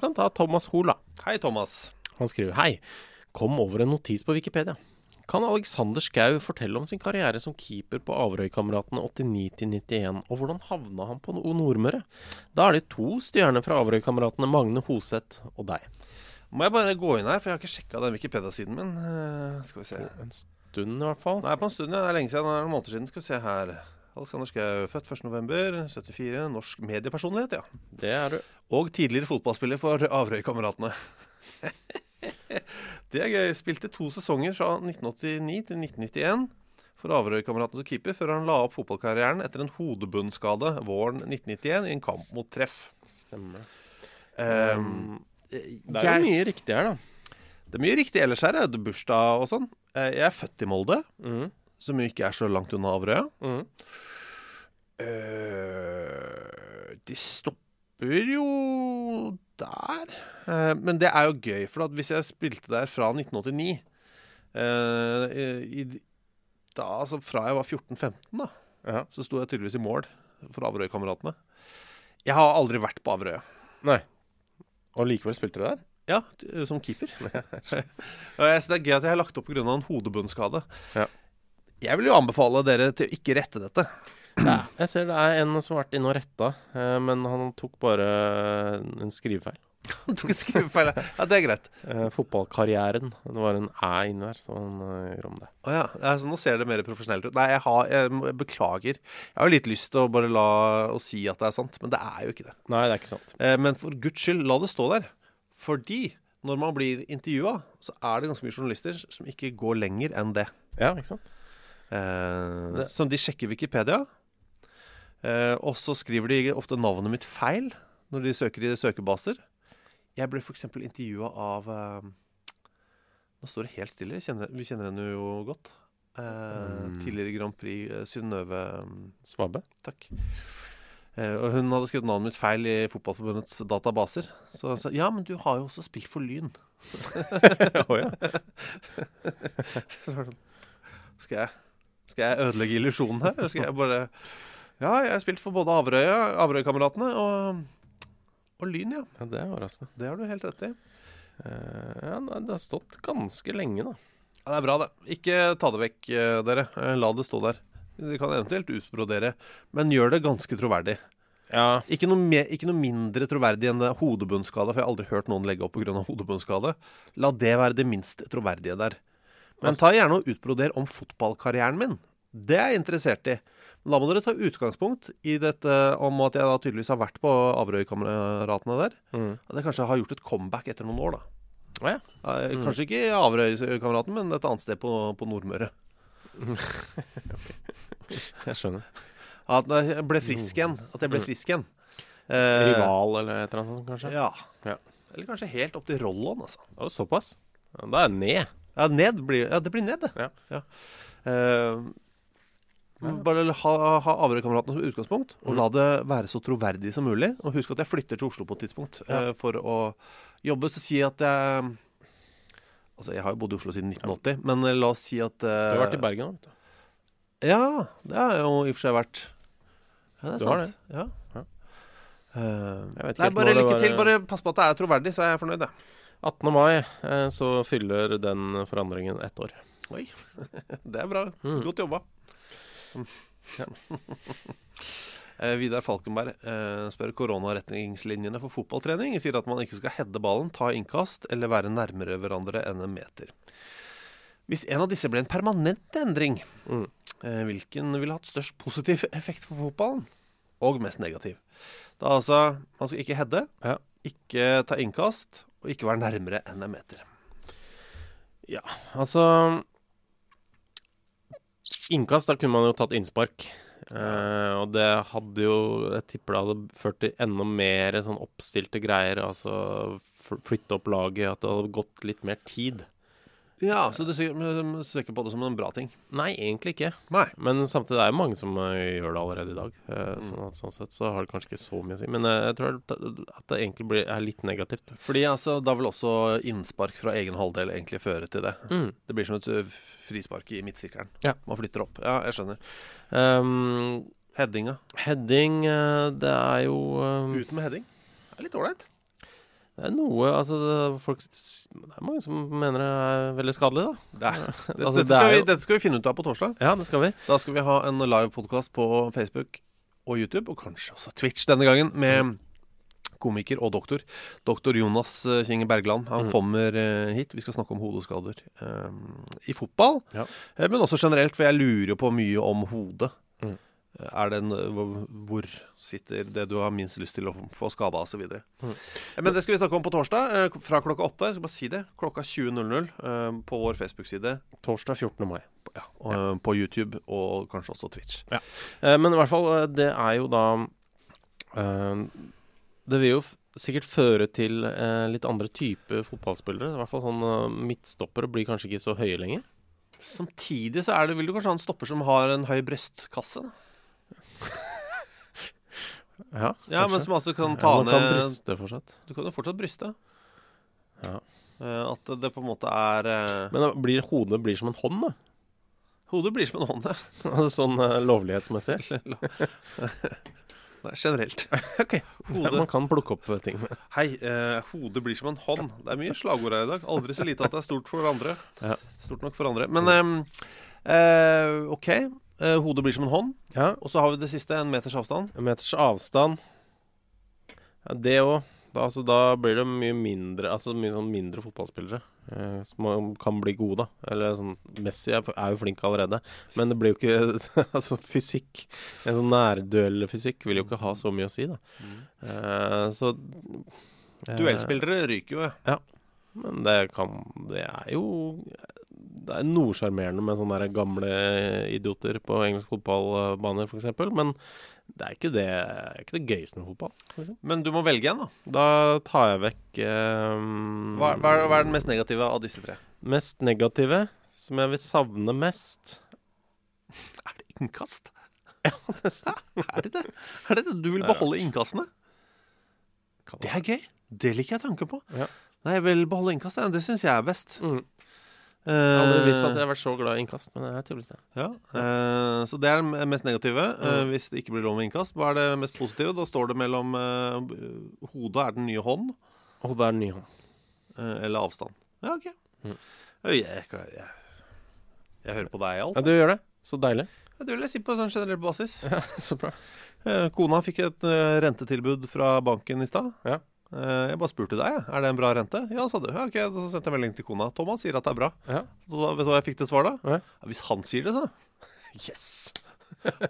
Kan ta Thomas Hoel, da. Hei, Thomas. Han skriver Hei. Kom over en notis på Wikipedia. Kan Alexander Schou fortelle om sin karriere som keeper på Averøykameratene 89-91, og hvordan havna han på Nordmøre? Da er det to stjerner fra Averøykameratene, Magne Hoseth og deg. Må jeg bare gå inn her, for jeg har ikke sjekka den Wikipedia-siden min. Uh, skal vi se. En stund, i hvert fall. Nei, på en stund, ja. Det er lenge siden. Det er noen måneder siden. Skal vi se her. Alexander Schou, født 1.11.74. Norsk mediepersonlighet, ja. Det er du. Og tidligere fotballspiller for Averøykameratene. det er gøy. Spilte to sesonger fra 1989 til 1991 for Averøykameratene som keeper, før han la opp fotballkarrieren etter en hodebunnskade våren 1991 i en kamp mot treff. Stemmer. Um, Det er jo mye riktig her, da. Det er mye riktig ellers her. Det er bursdag og sånn. Eh, Jeg er født i Molde, mm. som ikke er så langt unna Averøya. Mm. Uh, de stopper jo der. Eh, men det er jo gøy, for at hvis jeg spilte der fra 1989 eh, i, da, altså Fra jeg var 14-15, da, Ja. så sto jeg tydeligvis i mål for Averøy-kameratene. Jeg har aldri vært på Averøya. Nei. Og likevel spilte du der? Ja, som keeper. Synes det er gøy at jeg har lagt opp pga. en hodebunnsskade. Ja. Jeg vil jo anbefale dere til å ikke rette dette. Ja, jeg ser det er en som har vært inne og retta, eh, men han tok bare en skrivefeil. Han tok en skrivefeil. Ja, det er greit. Eh, fotballkarrieren. Det var en æ inni der, så han eh, gjør om det. Å ja. ja, så nå ser det mer profesjonelt ut. Nei, jeg, har, jeg, jeg beklager. Jeg har litt lyst til å bare la å si at det er sant, men det er jo ikke det. Nei, det er ikke sant. Eh, men for guds skyld, la det stå der. Fordi når man blir intervjua, så er det ganske mye journalister som ikke går lenger enn det. Ja, ikke sant? Eh, Det- Som de sjekker Wikipedia. Eh, og så skriver de ofte navnet mitt feil når de søker i søkebaser. Jeg ble f.eks. intervjua av eh, Nå står det helt stille. Kjenner, vi kjenner henne jo godt. Eh, Mm. Tidligere Grand Prix eh, Synnøve mm, Svabe? Takk. Eh, og hun hadde skrevet navnet mitt feil i Fotballforbundets databaser. Så hun sa ja, men du har jo også spilt for Lyn. Å, ja. Så var det sånn, skal, jeg, skal jeg ødelegge illusjonen her? Eller skal jeg bare Ja, jeg har spilt for både Averøya, Averøy-kameratene og, og Lyn, ja. ja. Det er overraskende. Det har du helt rett i. Uh, ja, det har stått ganske lenge, da. Ja, det er bra, det. Ikke ta det vekk, eh, dere. Eh, La det stå der. De kan eventuelt utbrodere, men gjør det ganske troverdig. Ja, Ikke noe, me ikke noe mindre troverdig enn hodebunnskade, for jeg har aldri hørt noen legge opp pga. hodebunnskade. La det være det minst troverdige der. Men ta gjerne og utbroder om fotballkarrieren min. Det er jeg interessert i. Da må dere ta utgangspunkt i dette om at jeg da tydeligvis har vært på Averøy-kameratene der. Mm. At jeg kanskje har gjort et comeback etter noen år, da. Oh, ja. mm. Kanskje ikke Averøy-kameraten, men et annet sted på, på Nordmøre. Jeg skjønner. At jeg ble frisk igjen. At jeg ble frisk igjen. Eh, Rival eller et eller annet sånt, kanskje? Ja. Ja. Eller kanskje helt opp til Rollon, altså. Å, såpass? Da er det ned. Ja, ned blir, ja, det blir ned, det. Ja. Eh, bare ha, ha Averøy-kameratene som utgangspunkt, og la det være så troverdig som mulig. Og husk at jeg flytter til Oslo på et tidspunkt eh, for å jobbe. Så si at jeg Altså, jeg har jo bodd i Oslo siden 1980, men eh, la oss si at Du har vært i Bergen òg, vet du. Ja, det har jeg jo i og for seg vært. Ja, det er Du sant. har det? Ja. Ja. Eh, Jeg vet ikke nei, helt bare når det lykke var- til. Bare pass på at det er troverdig, så er jeg fornøyd, jeg. 18. mai eh, så fyller den forandringen ett år. Oi. Det er bra. Mm. Godt jobba. Eh, Vidar Falkenberg eh, spør koronaretningslinjene for fotballtrening. Sier at man ikke skal heade ballen, ta innkast eller være nærmere hverandre enn en meter. Hvis en av disse ble en permanent endring, Mm. eh, hvilken ville hatt størst positiv effekt for fotballen? Og mest negativ? Da altså, man skal ikke heade, Ja. ikke ta innkast, og ikke være nærmere enn en meter. Ja, altså Innkast, da kunne man jo tatt innspark. Uh, og det hadde jo Jeg tipper det hadde ført til enda mer sånn oppstilte greier. Altså flytte opp laget, at det hadde gått litt mer tid. Ja, så du ser, men ser ikke på det som en bra ting? Nei, egentlig ikke. Nei. Men samtidig er det mange som eh, gjør det allerede i dag. Eh, sånn, at, sånn sett så har det kanskje ikke så mye å si. Men eh, jeg tror at at det egentlig blir, er litt negativt. Fordi altså, da vil også innspark fra egen halvdel egentlig føre til det. Mm. Det blir som et ø, frispark i midtsirkelen. Ja. Man flytter opp. Ja, jeg skjønner. Um, Headinga. heading, eh, det er jo um, Ut med heading. Det er litt ålreit. Det er noe Altså, det, folk, det er mange som mener det er veldig skadelig, da. Det er, det, Altså, dette, det skal vi, dette skal vi finne ut av på torsdag. Ja, det skal vi. Da skal vi ha en live podkast på Facebook og YouTube, og kanskje også Twitch denne gangen, med komiker og doktor. Doktor Jonas eh, Kinge Bergland. Han Mm. kommer eh, hit. Vi skal snakke om hodeskader um, i fotball. Ja. Men også generelt, for jeg lurer jo på mye om hodet. Mm. Er det en, hvor, sitter det du har minst lyst til å få skada, osv. Mm. Eh, Men det skal vi snakke om på torsdag, eh, fra klokka åtte. Jeg skal bare si det. Klokka 20.00 eh, på vår Facebook-side. Torsdag 14. mai. Ja, og, ja. På YouTube og kanskje også Twitch. Ja. men i hvert fall, det er jo da Det vil jo sikkert føre til litt andre type fotballspillere. I hvert fall sånn midtstoppere blir kanskje ikke så høye lenger. Samtidig så er det, vil du kanskje ha en stopper som har en høy brystkasse. da. Ja, Ja, men som altså kan Ja, ned man kan bryste fortsatt. Du kan jo fortsatt bryste. Ja. Uh, At det på en måte er uh... Men blir hodet blir som en hånd, da? Hodet blir som en hånd, ja. Altså sånn uh, lovlighetsmessig. Nei, generelt. ok. Hodet- Man kan plukke opp ting. Hei, eh, hodet blir som en hånd. Det er mye slagord her i dag. Aldri så lite at det er stort for andre. Ja. Stort nok for andre. Men eh, eh, OK. Eh, hodet blir som en hånd. Ja. Og så har vi det siste, en meters avstand. En meters avstand. Ja, det òg. Da, altså, da blir det mye mindre Altså mye sånn mindre fotballspillere eh, som kan bli gode, da. Eller sånn Messi er, er jo flink allerede, men det blir jo ikke Altså fysikk En sånn nærduellfysikk vil jo ikke ha så mye å si, da. Eh, så Duellspillere ryker jo, ja. Men det kan Det er jo Det er noe sjarmerende med sånne der gamle idioter på engelsk fotballbaner, f.eks. Men det er ikke det, ikke det gøyeste med fotball. Liksom. Men du må velge en, da. Da tar jeg vekk um, Hva, hva, er, hva er den mest negative av disse tre? Mest negative, som jeg vil savne mest Er det innkast? Ja, Er det det? Er det det? Du vil beholde innkastene? Det er gøy. Det liker jeg tanken på. Ja. Nei, jeg vil beholde innkastet. Det syns jeg er best. Mm. Eh, Jeg har aldri visst at jeg har vært så glad i innkast, men det er tydeligvis det. ja, eh, Så det er det mest negative. eh, Mm. hvis det ikke blir lov med innkast. Hva er det mest positive? Da står det mellom eh, Hodet er den nye hånd, Hodet er den nye hånd. eh, eller avstand. Ja, OK. Mm. Jeg, jeg, jeg, jeg hører på deg i alt. Ja, du gjør det. Så deilig. Ja, Det vil jeg si på sånn generell basis. Ja, så bra. Eh, Kona fikk et eh, rentetilbud fra banken i stad. Ja. Eh, Jeg bare spurte deg, er det en bra rente? Ja, sa du. Ja, ok, Så sendte jeg melding til kona. Thomas sier at det er bra. Ja. Så da, vet du hva jeg fikk til svar da? Ja. Hvis han sier det, så. Yes!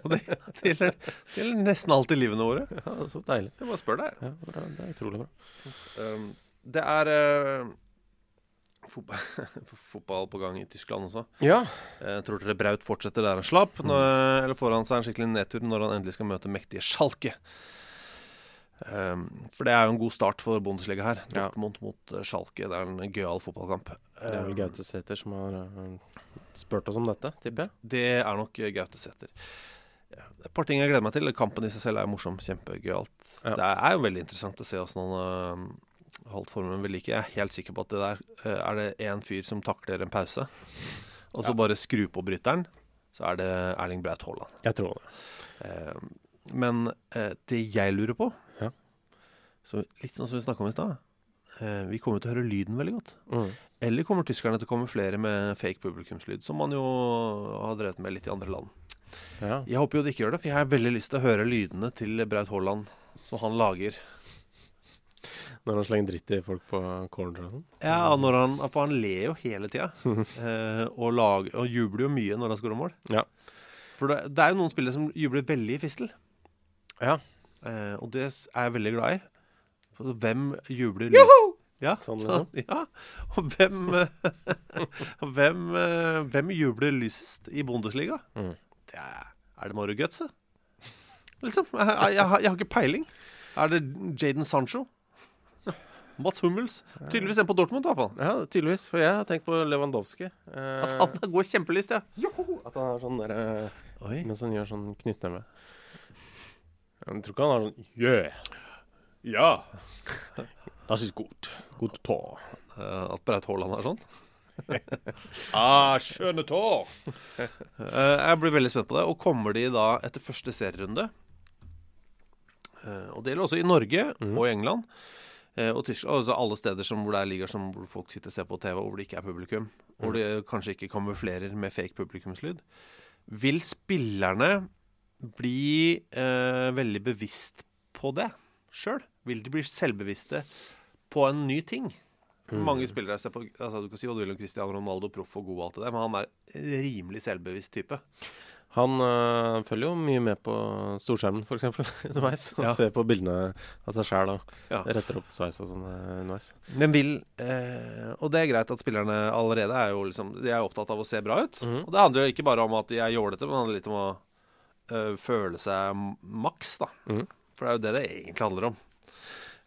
Og det, det, gjelder, det gjelder nesten alltid livene våre. Ja, det er så deilig. Så jeg bare spør deg. Ja. Det er utrolig bra. Um, det er uh, fotball, fotball på gang i Tyskland også. Ja. Jeg tror dere Braut fortsetter der han slapp, når, eller får han seg en skikkelig nedtur når han endelig skal møte mektige Schalke. Um, for det er jo en god start for Bundesliga her. Ja. Mot eh, Schalke. Det er en gøyal fotballkamp. Det er vel Um, Gaute Sæther som har eh, spurt oss om dette, tipper jeg. Det er nok eh, Gaute Sæther. Ja, det er et par ting jeg gleder meg til. Kampen i seg selv er morsom. Kjempegøyalt. Ja. Det er jo veldig interessant å se åssen han uh, holdt formen ved like. Jeg er helt sikker på at det der er det én fyr som takler en pause, og så Ja. bare skru på bryteren, så er det Erling Braut Haaland. Jeg tror det. Eh, men det jeg lurer på. Så Litt sånn som vi snakka om i stad. Eh, vi kommer til å høre lyden veldig godt. Mm. Eller kommer tyskerne til å komme flere med fake publikumslyd, som man jo har drevet med litt i andre land? Ja. Jeg håper jo de ikke gjør det, for jeg har veldig lyst til å høre lydene til Braut Haaland som han lager. Når han slenger dritt i folk på corner og sånn. Ja, når han, For han ler jo hele tida. eh, og, lager, og jubler jo mye når han skårer mål. Ja. For det, det er jo noen spillere som jubler veldig i fistel. Ja. Eh, og det er jeg veldig glad i. Hvem jubler Joho! Ja, Sånn, sånn, ja. Og hvem eh, hvem, eh, hvem jubler lysest i Bundesliga? Mm. Det er, er det Mario Götze? Liksom. Jeg, jeg, jeg, har- jeg har ikke peiling. Er det Jaden Sancho? Mats Hummels? Tydeligvis en på Dortmund, i hvert fall. Ja, tydeligvis. For jeg har tenkt på Lewandowski. Eh, Altså, han går kjempelyst, ja. At han har sånn derre Mens han gjør sånn knyttneve. Jeg tror ikke han har sånn Yeah. Ja. Das ist gut. Gut tå. Uh, at Braut Haaland er sånn. Ah, skjønne tå! uh, jeg blir veldig spent på det. Og kommer de da etter første serierunde uh, Og det gjelder også i Norge og i England eh, og Tyskland. Altså alle steder som, hvor det er ligaer som hvor folk sitter og ser på TV, og hvor det ikke er publikum. Hvor de kanskje ikke kamuflerer med fake publikumslyd. Vil spillerne bli eh, veldig bevisst på det sjøl? Vil de bli selvbevisste på en ny ting? Mm. Mange spillere jeg ser på altså Du kan si hva du vil om Cristiano Ronaldo, proff og god og alt det der, men han er en rimelig selvbevisst type. Han øh, følger jo mye med på storskjermen, f.eks. underveis. Og Ja. ser på bildene av seg sjæl og Ja. retter opp sveis og sånn øh, underveis. Men vil øh, Og det er greit at spillerne allerede er jo liksom De er opptatt av å se bra ut. Mhm. Og det handler jo ikke bare om at de er jålete, men det handler litt om å øh, føle seg maks, da. Mhm. For det er jo det det egentlig handler om.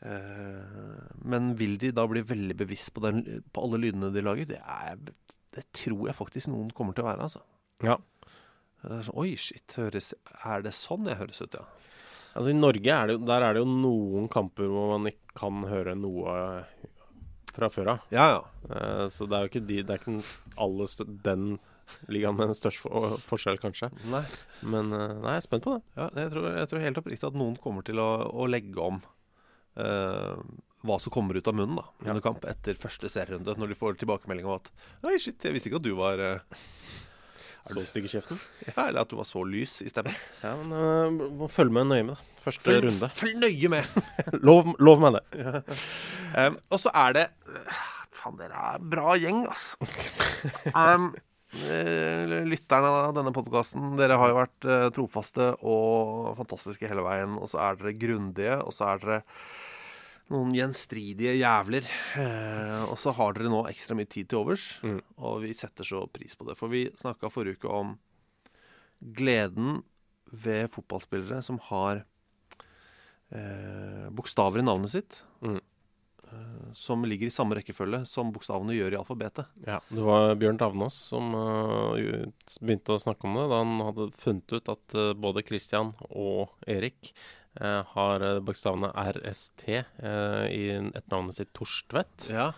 Eh, men vil de da bli veldig bevisst på, den, på alle lydene de lager? Det, er, det tror jeg faktisk noen kommer til å være, altså. Ja. Er sånn, Oi, shit, høres, er det sånn jeg høres ut, ja? Altså I Norge er det der er det jo noen kamper hvor man ikke kan høre noe fra før av. Ja, ja. Eh, så det er jo ikke de Det er ikke den aller stø den ligaen med den største for forskjell, kanskje. Nei. Men eh, nei, jeg er spent på det. Ja, jeg tror, jeg tror helt oppriktig at noen kommer til å, å legge om uh, hva som kommer ut av munnen da under kamp etter første serierunde, når de får tilbakemelding om at Oi, shit, jeg visste ikke at du var eh, Så stygg i kjeften. Ja, eller at du var så lys i stemmen. Ja, men uh, må følge med nøye med, da. Første Følg, runde. følg nøye med. lov, lov meg det. Um, og så er det Faen, dere er en bra gjeng, ass. Um, lytterne av denne podkasten, dere har jo vært eh, trofaste og fantastiske hele veien. Og så er dere grundige, og så er dere noen gjenstridige jævler. Eh, og så har dere nå ekstra mye tid til overs, og vi setter så pris på det. For vi snakka forrige uke om gleden ved fotballspillere som har eh, bokstaver i navnet sitt. Mm. Eh, som ligger i samme rekkefølge som bokstavene gjør i alfabetet. Ja, Det var Bjørn Tavnås som uh, begynte å snakke om det da han hadde funnet ut at uh, både Christian og Erik uh, har bokstavene RST i etternavnet sitt Torstvedt. Ja.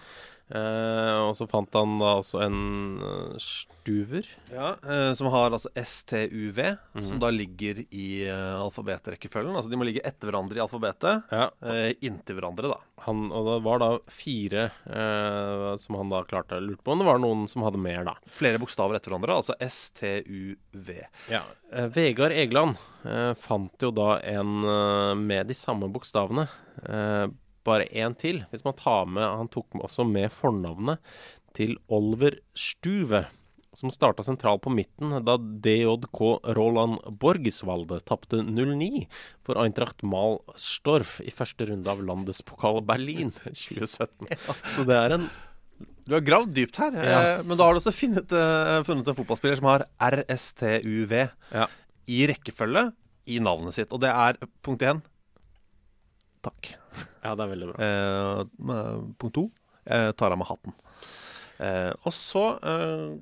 Eh, og så fant han da også en uh, stuver. Ja, eh, Som har altså STUV, mm -hmm. som Mhm. da ligger i uh, alfabetrekkefølgen. Altså de må ligge etter hverandre i alfabetet, ja. eh, inntil hverandre, da. Han, og det var da fire eh, som han da klarte. Lurte på om det var noen som hadde mer, da. Flere bokstaver etter hverandre, altså STUV. Ja. Eh, Vegard Egeland eh, fant jo da en eh, med de samme bokstavene. Eh, bare én til. Hvis man tar med Han tok også med fornavnet til Olver Stuve, som starta sentralt på midten da DJK Roland Borgesvalde tapte 0-9 for Eintracht Malstorf i første runde av landespokal Berlin 2017. Så det er en Du har gravd dypt her, Ja. eh, men da har du også funnet, eh, funnet en fotballspiller som har RSTUV Ja. i rekkefølge i navnet sitt. Og det er punkt én Takk. Ja, det er veldig bra. Eh, punkt to jeg tar av meg hatten. Eh, og så eh,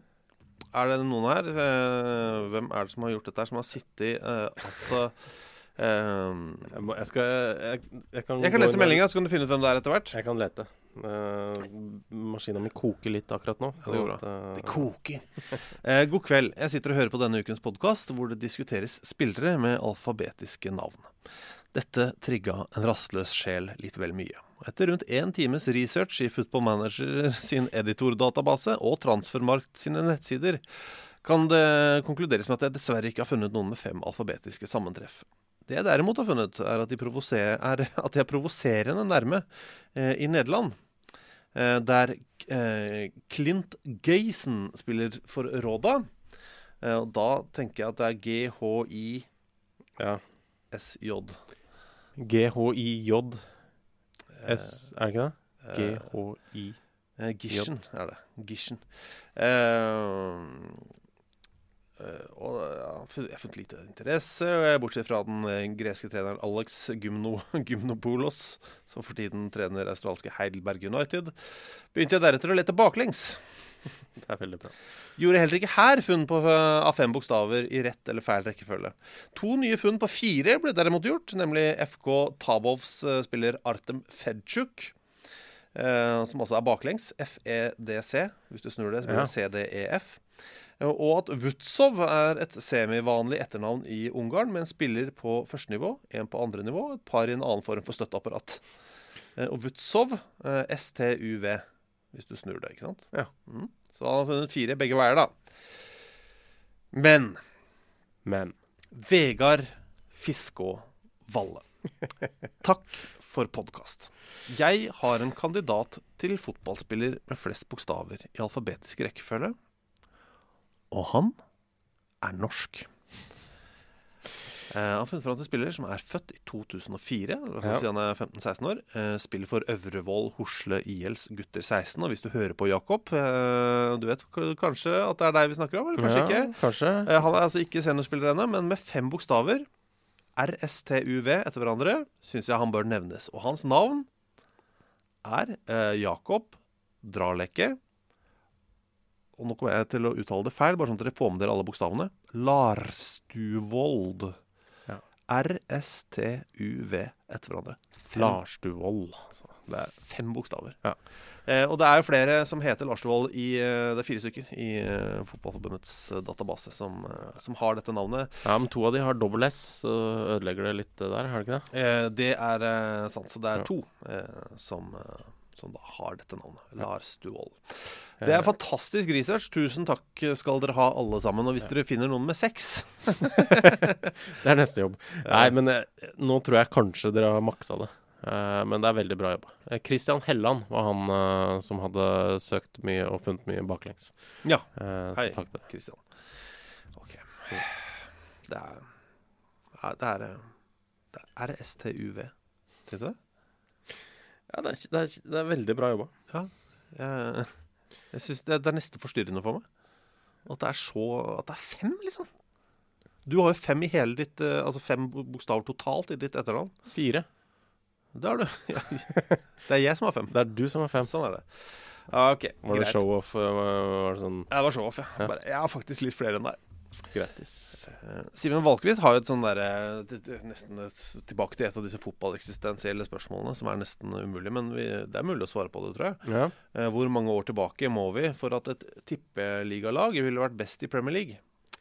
er det noen her eh, Hvem er det som har gjort dette her? Som har sittet eh, Altså eh, Jeg, må, jeg skal jeg, jeg kan, Jeg kan lese meldinga, så kan du finne ut hvem det er etter hvert. Jeg kan lete. Uh, Maskina mi koker litt akkurat nå. Ja, det går bra. at, uh, Det koker. uh, god kveld. Jeg sitter og hører på denne ukens podkast hvor det diskuteres spillere med alfabetiske navn. Dette trigga en rastløs sjel litt vel mye. Etter rundt én times research i Football Manager sin editordatabase og Transfermarkt sine nettsider, kan det konkluderes med at jeg dessverre ikke har funnet noen med fem alfabetiske sammentreff. Det jeg derimot har funnet, er at de, er at de er provoserende nærme eh, i Nederland. Eh, der eh, Clint Geisen spiller for Råda. Eh, og da tenker jeg at det er GHISJ. GHIJ S, er det ikke det? Eh, GHI eh, Gishen er det. Gishen. Eh, eh, og jeg har funnet lite interesse, eh, bortsett fra den eh, greske treneren Alex Gymno, Gymnopoulos, som for tiden trener australske Heidelberg United, begynte jeg deretter å lete baklengs. Det er veldig bra. Gjorde heller ikke her funn på, eh, av fem bokstaver i rett eller feil rekkefølge. To nye funn på fire ble derimot gjort, nemlig FK Tabovs eh, spiller Artem Fedchuk. Eh, som også er baklengs. FEDC, hvis du snur det, så blir det CDEF. Eh, Og at Vutsov er et semivanlig etternavn i Ungarn, med en spiller på første nivå, en på andre nivå, et par i en annen form for støtteapparat. Eh, Og Vutsov, eh, STUV, hvis du snur det, ikke sant? Ja. Mm. Så han har funnet fire begge veier, da. Men Men Vegard Fiskå Valle. Takk for podkast. Jeg har en kandidat til fotballspiller med flest bokstaver i alfabetisk rekkefølge. Og han er norsk. Eh, han har funnet fram til spiller som er født i 2004. Altså Ja. siden han er 15-16 år. Eh, spiller for Øvrevoll Hosle ILs gutter 16. Og hvis du hører på Jakob eh, Du vet kanskje at det er deg vi snakker om, eller kanskje ja, ikke? Kanskje. Eh, han er altså ikke seniorspiller ennå, men med fem bokstaver, RSTUV etter hverandre, syns jeg han bør nevnes. Og hans navn er eh, Jakob Dralekke. Og nå kommer jeg til å uttale det feil, bare sånn at dere får med dere alle bokstavene. Larstuvold. Ja. RSTUV etter hverandre. Larstuvold. Altså. det er fem bokstaver. Ja. Eh, og det er jo flere som heter Lars Duvold i eh, Det er fire stykker i eh, Fotballforbundets eh, database som, eh, som har dette navnet. Ja, men to av de har dobbel S, så ødelegger det litt der, har det ikke det? Eh, det er eh, sant. Så det er Ja. to eh, som, eh, som da har dette navnet. Lars Duvold. Det er fantastisk research. Tusen takk skal dere ha, alle sammen. Og hvis dere finner noen med sex Det er neste jobb. Nei, men jeg, nå tror jeg kanskje dere har maksa det. Eh, men det er veldig bra jobba. Eh, Christian Helland var han eh, som hadde søkt mye og funnet mye baklengs. Ja. Eh, så Hei, takk til deg. Kristian. Ok. Det er ja, Det er, eh, det er STUV. Tenkte du det? Ja, det er, det, er, det er veldig bra jobba. Ja. Jeg, jeg syns det, det er nesten forstyrrende for meg. At det er så At det er fem, liksom. Du har jo fem i hele ditt eh, Altså fem bokstaver totalt i ditt etternavn. Fire. Det har du. Det er jeg som har fem. Det er du som har fem. Sånn er det. Ok, Var det show-off? eh, Var var det sånn Ja, det var show-off. Ja. Bare, jeg har faktisk litt flere enn deg. Grattis. Eh, Simen Valkvist har jo et sånn derre det- Nesten et, tilbake til et av disse fotballeksistensielle spørsmålene som er nesten umulig, men vi, det er mulig å svare på det, tror jeg. Ja. Eh, Hvor mange år tilbake må vi for at et tippeligalag ville vært best i Premier League?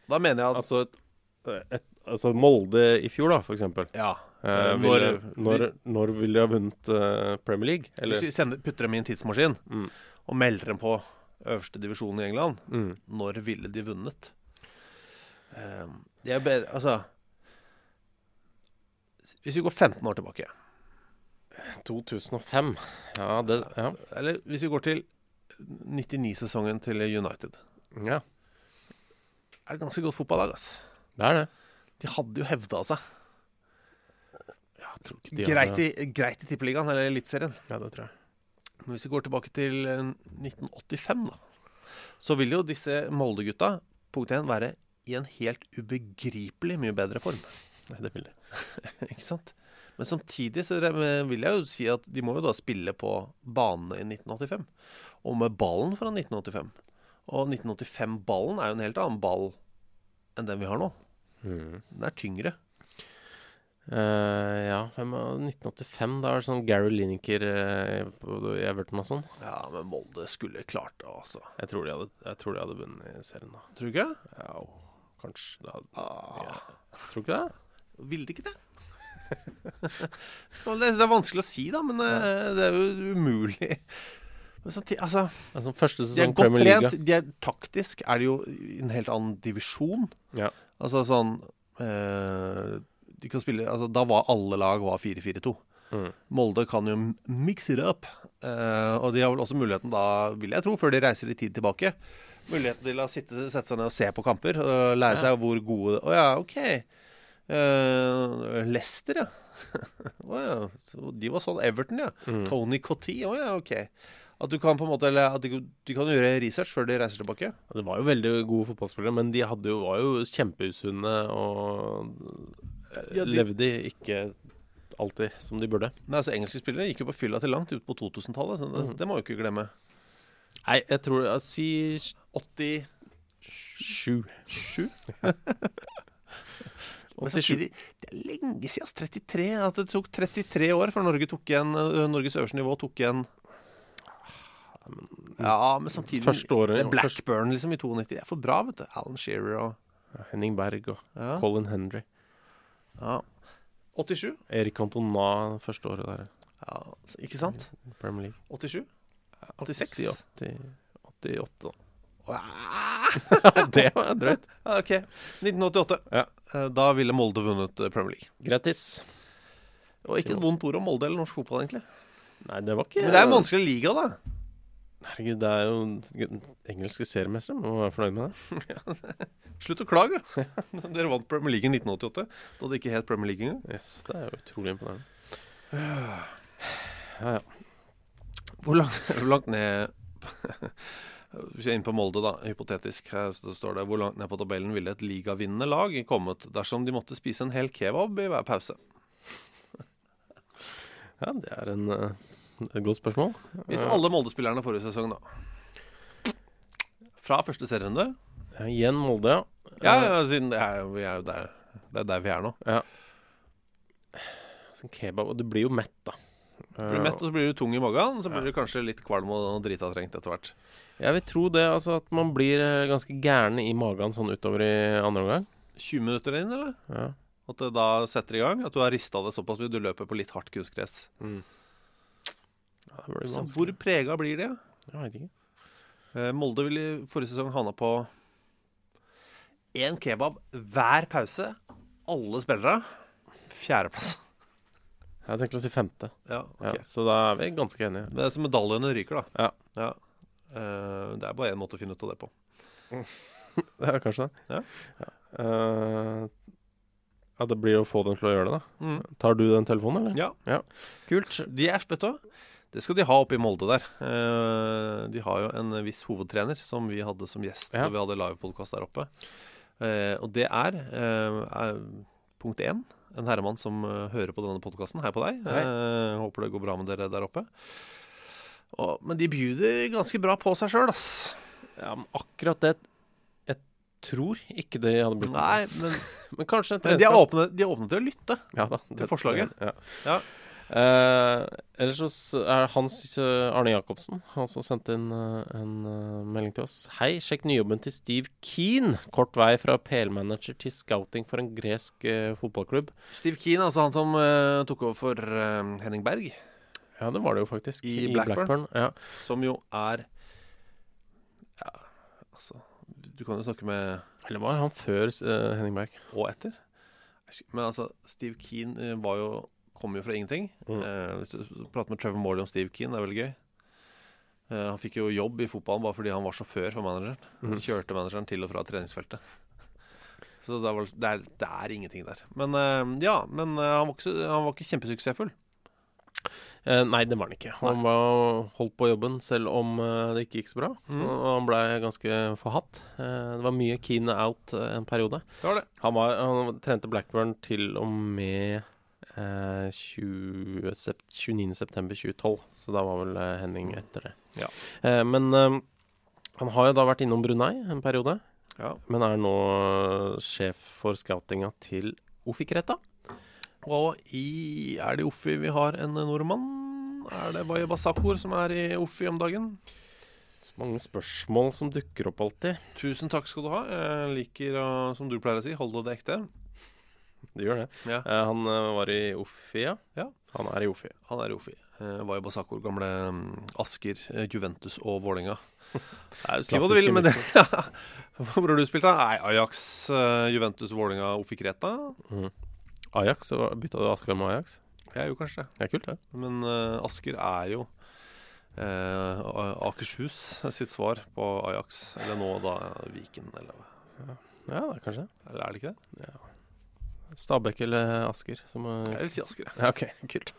Da mener jeg at Altså, et, et, altså Molde i fjor, da, for eksempel. Ja. Eh, Eh, ville, når- når, når ville de ha vunnet eh, Premier League? Eller? Hvis vi sender, putter dem i en tidsmaskin Mm. og melder dem på øverste divisjon i England, Mm. når ville de vunnet? Eh, det er bedre Altså Hvis vi går 15 år tilbake 2005. Ja, det Ja. Eller hvis vi går til 99-sesongen til United. ja. Er det ganske godt fotballag, ass. Det er det. De hadde jo hevda seg. Ja, de Greit i, greit i Tippeligaen, eller Eliteserien. Ja, det tror jeg. Men hvis vi går tilbake til eh, 1985, da, så vil jo disse Molde-gutta, punkt 1, være i en helt ubegripelig mye bedre form. Nei, det vil de. Ikke sant? Men samtidig så vil jeg jo si at de må jo da spille på banene i 1985. Og med ballen fra 1985. Og 1985-ballen er jo en helt annen ball enn den vi har nå. Mm. Den er tyngre. Uh, ja, hvem var 1985? Da er det sånn Gary Lineker uh, i Everton og sånn. Ja, men Molde skulle klart det, altså. Jeg tror de hadde, jeg tror de hadde vunnet i serien, da. Tror du ikke? Ja, kanskje. Det Ah, ja. Tror du ikke det? Ville de ikke det? Det, det er vanskelig å si, da, men eh, det er jo umulig. Men samtidig, altså Altså, første sesong Premier League. trent. De er taktisk er de jo i en helt annen divisjon. Ja. Altså sånn eh, De kan spille Altså Da var alle lag var 4-4-2. Mm. Molde kan jo mix it up. Eh, og de har vel også muligheten da, vil jeg tro, før de reiser i tid tilbake Muligheten til å sitte, sette seg ned og se på kamper og lære seg hvor gode Å ja, OK. Uh, Leicester, ja. oh, ja. Så De var sånn. Everton, ja. Mm. Tony Cotty, Å ja, OK. At du kan på en måte Eller at du, kan gjøre research før de reiser tilbake. Ja, Det var jo veldig gode fotballspillere, men de jo, var jo kjempeusunne og Ja, de- levde ikke alltid som de burde. Nei, altså Engelske spillere gikk jo på fylla til langt ut på 2000-tallet. Så det, mm. det må vi ikke glemme. Nei, jeg tror jeg Si 80 sju. Sju? Men samtidig, det er lenge siden. ass, 33. Altså, det tok 33 år før Norge tok igjen Norges øverste nivå tok igjen Ja, men samtidig Første året, det Blackburn liksom i 92. Det er for bra, vet du. Alan Shearer og Henning Berg og Ja. Colin Henry. ja. 87. Erik Cantona første året der. Ja, ikke sant? i Premier League. 87. 86. Si 80, 88, da. Ah! det var drøyt. OK. 1988. Ja. Eh, Da ville Molde vunnet eh, Premier League. Grattis. Og ikke et vondt ord om Molde eller norsk fotball, egentlig. Nei, det var ikke Men det er en vanskelig liga, da. Herregud, det er jo engelske seriemestere. Må være fornøyd med det. Slutt å klage. Dere vant Premier League i 1988. Da det ikke het Premier League engang. Yes, det er jo utrolig imponerende. Ja, ja. Hvor langt, hvor langt ned Hvis vi er inne på Molde, da, hypotetisk, her så står det hvor langt ned på tabellen ville et ligavinnende lag kommet dersom de måtte spise en hel kebab i hver pause? ja det er en, eh, et godt spørsmål. Hvis alle Molde-spillerne forrige sesong, da. Fra første serierunde. ja, Igjen Molde, ja. Ja, ja, siden det er, vi er jo der, det er der vi er nå. Ja. Kebab Og du blir jo mett, da. Blir du mett, og så blir du tung i magen. Så blir du kanskje litt kvalm og drita trengt etter hvert. Jeg vil tro det, altså at man blir eh, ganske gæren i magen sånn utover i andre omgang. 20 minutter inn, eller? Ja. At det da setter i gang? At du har rista det såpass mye? Du løper på litt hardt kunstgress. Mm. Ja, Så hvor prega blir det? Jeg veit ikke. Eh, Molde ville i forrige sesong havna på én kebab hver pause. Alle spillere. Fjerdeplass. Jeg tenker å si femte. Ja, ok. Ja, så da er vi ganske enige. Det er som medaljene ryker, da. Ja. Eh, det er bare én måte å finne ut av det på. Det er kanskje det. Ja. Ja. Eh, ja, det blir å få dem til å gjøre det, da. Mm. Tar du den telefonen, eller? Ja. Ja. Kult. De er, vet du? Det skal de ha oppe i Molde der. Uh, de har jo en viss hovedtrener som vi hadde som gjest Ja. da vi hadde livepodkast der oppe. Og det er, er Punkt én en herremann som eh, hører på denne podkasten. Hei på deg. Hei. Eh, håper det går bra med dere der oppe. Og, men de bjuder ganske bra på seg sjøl, ass. Ja, men akkurat det Jeg tror ikke det hadde blitt Nei, men, men kanskje en men de er åpne, de er åpne til å lytte. Ja da, til forslaget. Ja. Ja. Eh, ellers så er Hans eh, Arne Jacobsen Han som sendte inn eh, en eh, melding til oss. Hei, sjekk nyjobben til Steve Keen. Kort vei fra PL-manager til scouting for en gresk uh, fotballklubb. Steve Keen, altså han som uh, tok over for Henning Berg Ja, det var det jo faktisk. i, Blackburn. Ja. Som jo er Ja, altså Du kan jo snakke med Eller var han før Henning Berg? og etter. Men altså, Steve Keen eh, var jo kom jo fra ingenting. Mm. Eh, hvis du prater med Trevor Morley om Steve Keen, det er veldig gøy. Eh, han fikk jo jobb i fotballen bare fordi han var sjåfør for manageren. Han Mhm. kjørte manageren til og fra treningsfeltet. Så det, var, det, er, det er ingenting der. Men eh, ja, men han, var ikke, han var ikke kjempesuksessfull. Eh, nei, det var han ikke. Han var holdt på jobben selv om det ikke gikk så bra. Mm. Og han blei ganske forhatt. Eh, det var mye keen out en periode. Det var det. Han, var, han trente Blackburn til og med eh, 20 sep 29. september 2012. Så da var vel eh, Henning etter det. Ja. Eh, men eh, han har jo da vært innom Brunei en periode. Ja. Men er nå eh, sjef for scoutinga til Ofikreta. Og i Er det i Offi vi har en nordmann? Er det Baye Basakur som er i Offi om dagen? Så mange spørsmål som dukker opp alltid. Tusen takk skal du ha. Jeg liker, som du pleier å si, holde det ekte. Det gjør det. Ja. Uh, han eh, var i Offi, ja. Ja. Han er i Offi. Han er i Offi. Var i Basakor gamle um, Asker, eh, Juventus og Vålerenga. Si hva du vil, men det Hvor har du spilt, da? Nei, Ajax, eh, Juventus, Vålerenga, Offi Kreta. Ajax, så bytta du Asker med Ajax? Jeg gjorde kanskje det. Det er kult, det. Men uh, Asker er jo uh, Akershus sitt svar på Ajax. Eller nå da Viken, eller, Ja, det er kanskje det. eller er det ikke det? Stabæk eller Asker? Som, er... Jeg vil si Asker, jeg. Ja, ok, kult.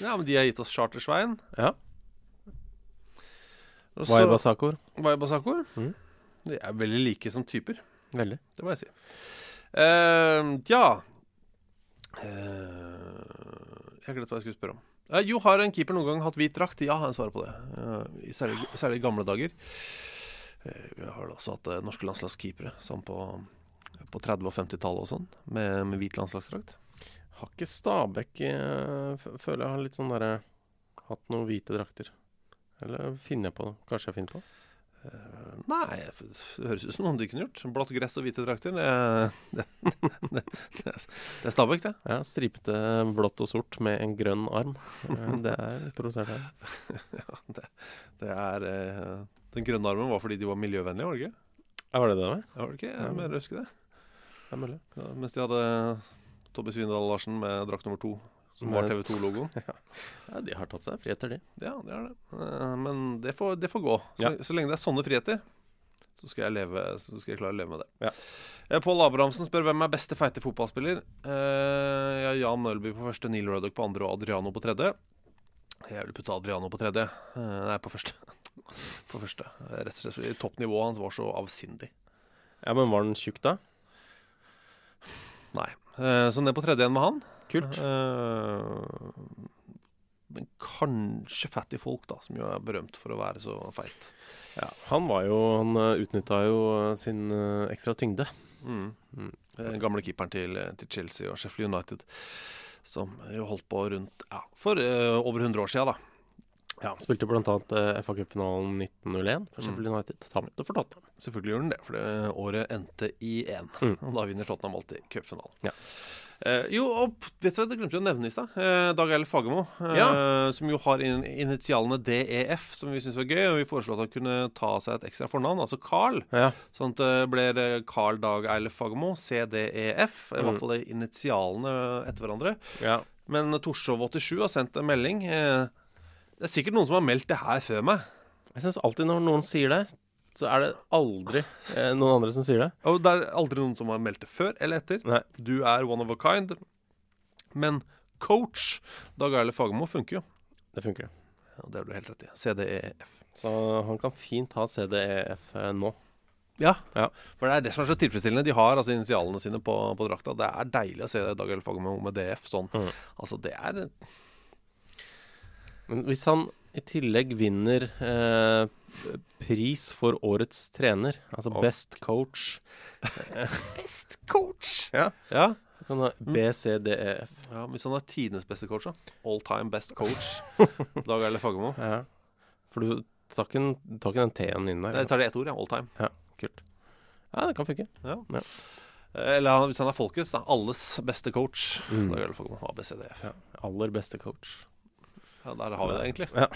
Ja, men de har gitt oss Chartersveien. Ja. Waibasakor. Waibasakor. Mhm. De er veldig like som typer. Veldig. Det må jeg si. Uh, ja uh, Jeg glemte hva jeg skulle spørre om. Uh, jo, har en keeper noen gang hatt hvit drakt? Ja, han svarer på det. Eh, i særlig, særlig gamle dager. Vi har også hatt norske landslagskeepere, som på, på 30- og 50-tallet og sånn, med, med hvit landslagsdrakt. Har ikke Stabæk eh, Føler jeg har litt sånn derre Hatt noen hvite drakter. Eller finner jeg på det? Kanskje jeg finner på? Eh, nei, det høres ut som noe du kunne gjort. Blått gress og hvite drakter. Det, det, det, det, er- det Stabæk, det. Ja, stripete blått og sort med en grønn arm. Eh, Det er litt her ja, det, det er uh, Den grønne armen var fordi de var miljøvennlige, var det ikke? Ja, var det det var? Ja, var det ikke? Jeg mener å huske det. Det er mulig. Ja, mens de hadde Tobbe Svindal Larsen med drakt nummer to, som var Med- TV 2-logoen. Ja, de har tatt seg friheter, de. Ja, det er det. Eh, Men det får, det får gå. Så, Ja. så lenge det er sånne friheter, så skal jeg, leve, så skal jeg klare å leve med det. Ja. Eh, Pål Abrahamsen spør hvem er beste feite fotballspiller. Eh, ja, Jan Mølby på første, Neil Ruddock på andre og Adriano på tredje. Jeg vil putte Adriano på tredje. Eh, nei, på første. på første. Eh, Rett og slett toppnivået hans var så avsindig. Ja, men var den tjukk, da? Nei. Eh, så ned på tredje igjen med han. Kult. Eh, men kanskje fatty folk, da, som jo er berømt for å være så feit. Ja, han var jo Han utnytta jo eh, sin eh, ekstra tyngde. Mm. Mm. Den gamle keeperen til, til Chelsea og Sheffield United, som jo holdt på rundt ja, for uh, over 100 år siden, da. Ja, spilte bl.a. Uh, FA Cup-finalen 1901 for Mm. Sheffield United. Tapte for Tottenham. Selvfølgelig gjorde den det, for det året endte i én. Mm. Og da vinner Tottenham alltid cupfinalen. Ja. Eh, jo, og vet du hva, det glemte vi å nevne i stad. Eh, Dag Eilif Fagermo, eh, Ja. som jo har in initialene DEF, som vi syntes var gøy. Og vi foreslo at han kunne ta seg et ekstra fornavn, altså Carl. Ja. Sånn at det blir eh, Carl Dag Eilif Fagermo, CDEF. I Mm. hvert fall initialene etter hverandre. ja. Men Torshov87 har sendt en melding. Eh, det er sikkert noen som har meldt det her før meg. Jeg syns alltid når noen sier det, så er det aldri eh, noen andre som sier det. Og det er aldri noen som har meldt det før eller etter. Nei. Du er one of a kind. Men coach Dag Eile Fagermo funker jo. Det funker. Ja, det har du helt rett i. CDEF. Så han kan fint ha CDEF eh, nå. Ja, for det er det som er så tilfredsstillende. De har altså initialene sine på, på drakta. Det er deilig å se Dag Eile Fagermo med DF sånn. Mm. Altså, det er Men hvis han i tillegg vinner eh, pris for årets trener, altså oh. best coach Best coach! Ja. Ja. Så kan han ha B, C, D, E, F. ja hvis han er tidenes beste coach, da. All time best coach. Dag Erle Fagermo. Ja. For du tar ikke, tar ikke den T-en inn der? Jeg tar det ett ord, ja. All time. Ja, kult. Ja, det kan funke. Ja. Ja. Eller hvis han er folkets, da. Alles beste coach. Mm. Dag Erle Fagermo. ABCDF. Ja. Aller beste coach. Ja, der har vi det, egentlig. Ja.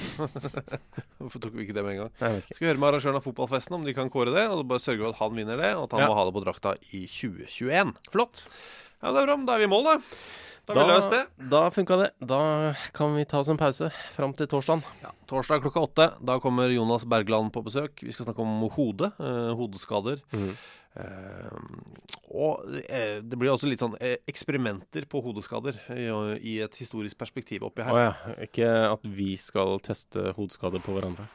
Hvorfor tok vi ikke det med en gang? Skal vi høre med arrangøren av fotballfesten om de kan kåre det. Og bare sørge for at han vinner det, og at han Ja. må ha det på drakta i 2021. Flott. Ja, det er bra. Da er vi i mål, da. Da har vi løst det. Da funka det. Da kan vi ta oss en pause fram til torsdagen. Ja, torsdag klokka åtte. Da kommer Jonas Bergland på besøk. Vi skal snakke om hode. Eh, hodeskader. Mhm. Eh, og eh, det blir også litt sånn eh, eksperimenter på hodeskader i, et historisk perspektiv oppi Å her. ja. Ikke at vi skal teste hodeskader på hverandre.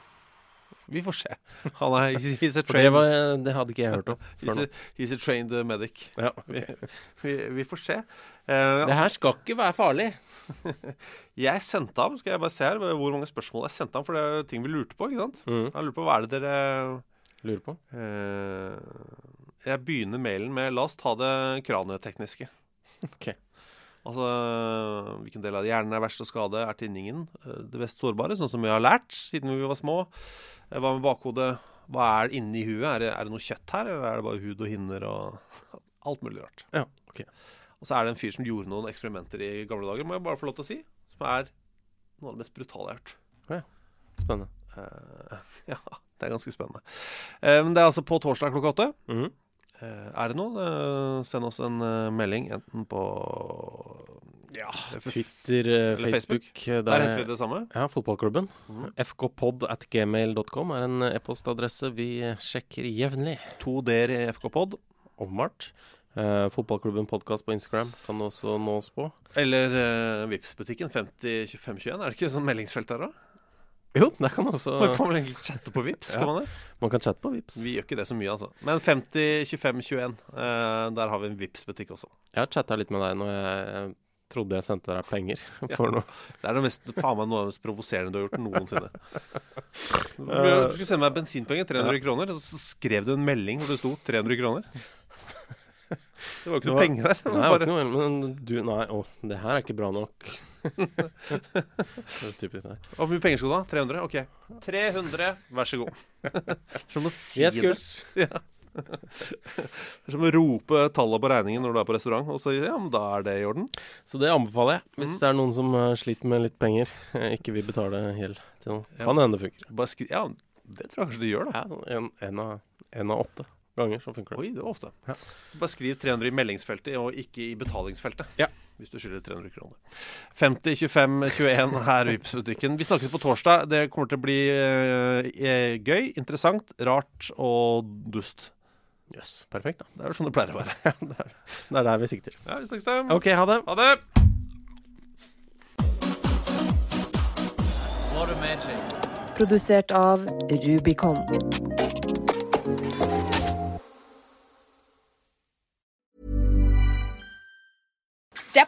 Vi får se. Han er he's a For det, var, det hadde ikke jeg hørt om he's a, he's a trained uh, medic. Ja, Vi, vi, vi får se. Uh, Det her skal ikke være farlig. jeg sendte ham, skal jeg bare se her hvor mange spørsmål jeg sendte ham, for det er ting vi lurte på. ikke sant? Mm. Jeg lurer på hva er det dere Lurer på. Eh, jeg begynner mailen med La oss ta det kranietekniske. Ok. Altså hvilken del av hjernen er verst å skade? Er tinningen eh, det mest sårbare, sånn som vi har lært siden vi var små? Eh, Hva med bakhodet? Hva er det inni huet? Er det, er det noe kjøtt her, eller er det bare hud og hinner og alt mulig rart? Ja, ok. Og så er det en fyr som gjorde noen eksperimenter i gamle dager, må jeg bare få lov til å si, som er noe av det mest brutale jeg har hørt. Ja, Spennende. Uh, ja, det er ganske spennende. Eh, men det er altså på torsdag klokka åtte. Mhm. Eh, er det noe, eh, send oss en eh, melding enten på ja, Twitter, eh, Facebook. Facebook. Der, Der henter vi det samme. Ja, fotballklubben. Mm. fkpod at gmail.com er en eh, e-postadresse vi sjekker jevnlig. To d-er i fkpod. Omvart. Åpenbart. Eh, fotballklubben podkast på Instagram kan du også nå oss på. Eller uh, Vipps-butikken 502521. Er det ikke sånn meldingsfelt der, da? Jo, det kan også Man kan vel egentlig chatte på Vipps? Ja. Kan man det? Man kan chatte på Vips. Vi gjør ikke det så mye, altså. Men 502521, uh, der har vi en Vipps-butikk også. Jeg har chatta litt med deg når jeg, trodde jeg sendte deg penger for noe. Det er det mest, faen meg noe av det mest provoserende du har gjort noensinne. Du, Eh, skulle sende meg bensinpenger, 300 kroner, og så skrev du en melding hvor det sto 300 kroner. Det var jo ikke noe penger der. Nei, bare- noe, men du Nei, å, det her er ikke bra nok. Det er typisk deg. Hvor mye penger skal du ha? 300? Ok. 300, vær så god. Som å si er det. Ja. Det er som å rope tallet på regningen når du er på restaurant, og så ja, men da er det i orden. Så det anbefaler jeg. Hvis Mm. det er noen som eh, sliter med litt penger, eh, ikke vil betale gjeld til noen. Ja. Kan hende det funker. Ja, det tror jeg kanskje det gjør, da. Ja, sånn en, en, av, en av åtte ganger så funker det. Oi, det var ofte. Ja. Så bare skriv 300 i meldingsfeltet, og ikke i betalingsfeltet. Ja. Hvis du skylder 300 kroner. 50 25 21 her i Vipps-butikken. Vi snakkes på torsdag. Det kommer til å bli eh, eh, gøy, interessant, rart og dust. Jøss, perfekt, da. Det er jo sånn det pleier å være. det, er, det er der vi sikter. Ja, vi snakkes da. OK, ha det. Ha det! Produsert av Rubicon.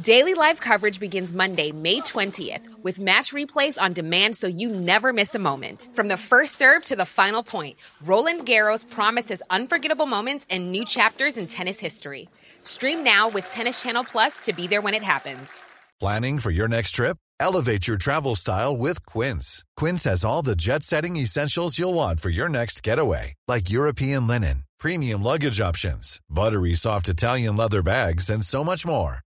Daily live coverage begins Monday, May 20th, with match replays on demand so you never miss a moment. From the first serve to the final point, Roland Garros promises unforgettable moments and new chapters in tennis history. Stream now with Tennis Channel Plus to be there when it happens. Planning for your next trip? Elevate your travel style with Quince. Quince has all the jet setting essentials you'll want for your next getaway, like European linen, premium luggage options, buttery soft Italian leather bags, and so much more.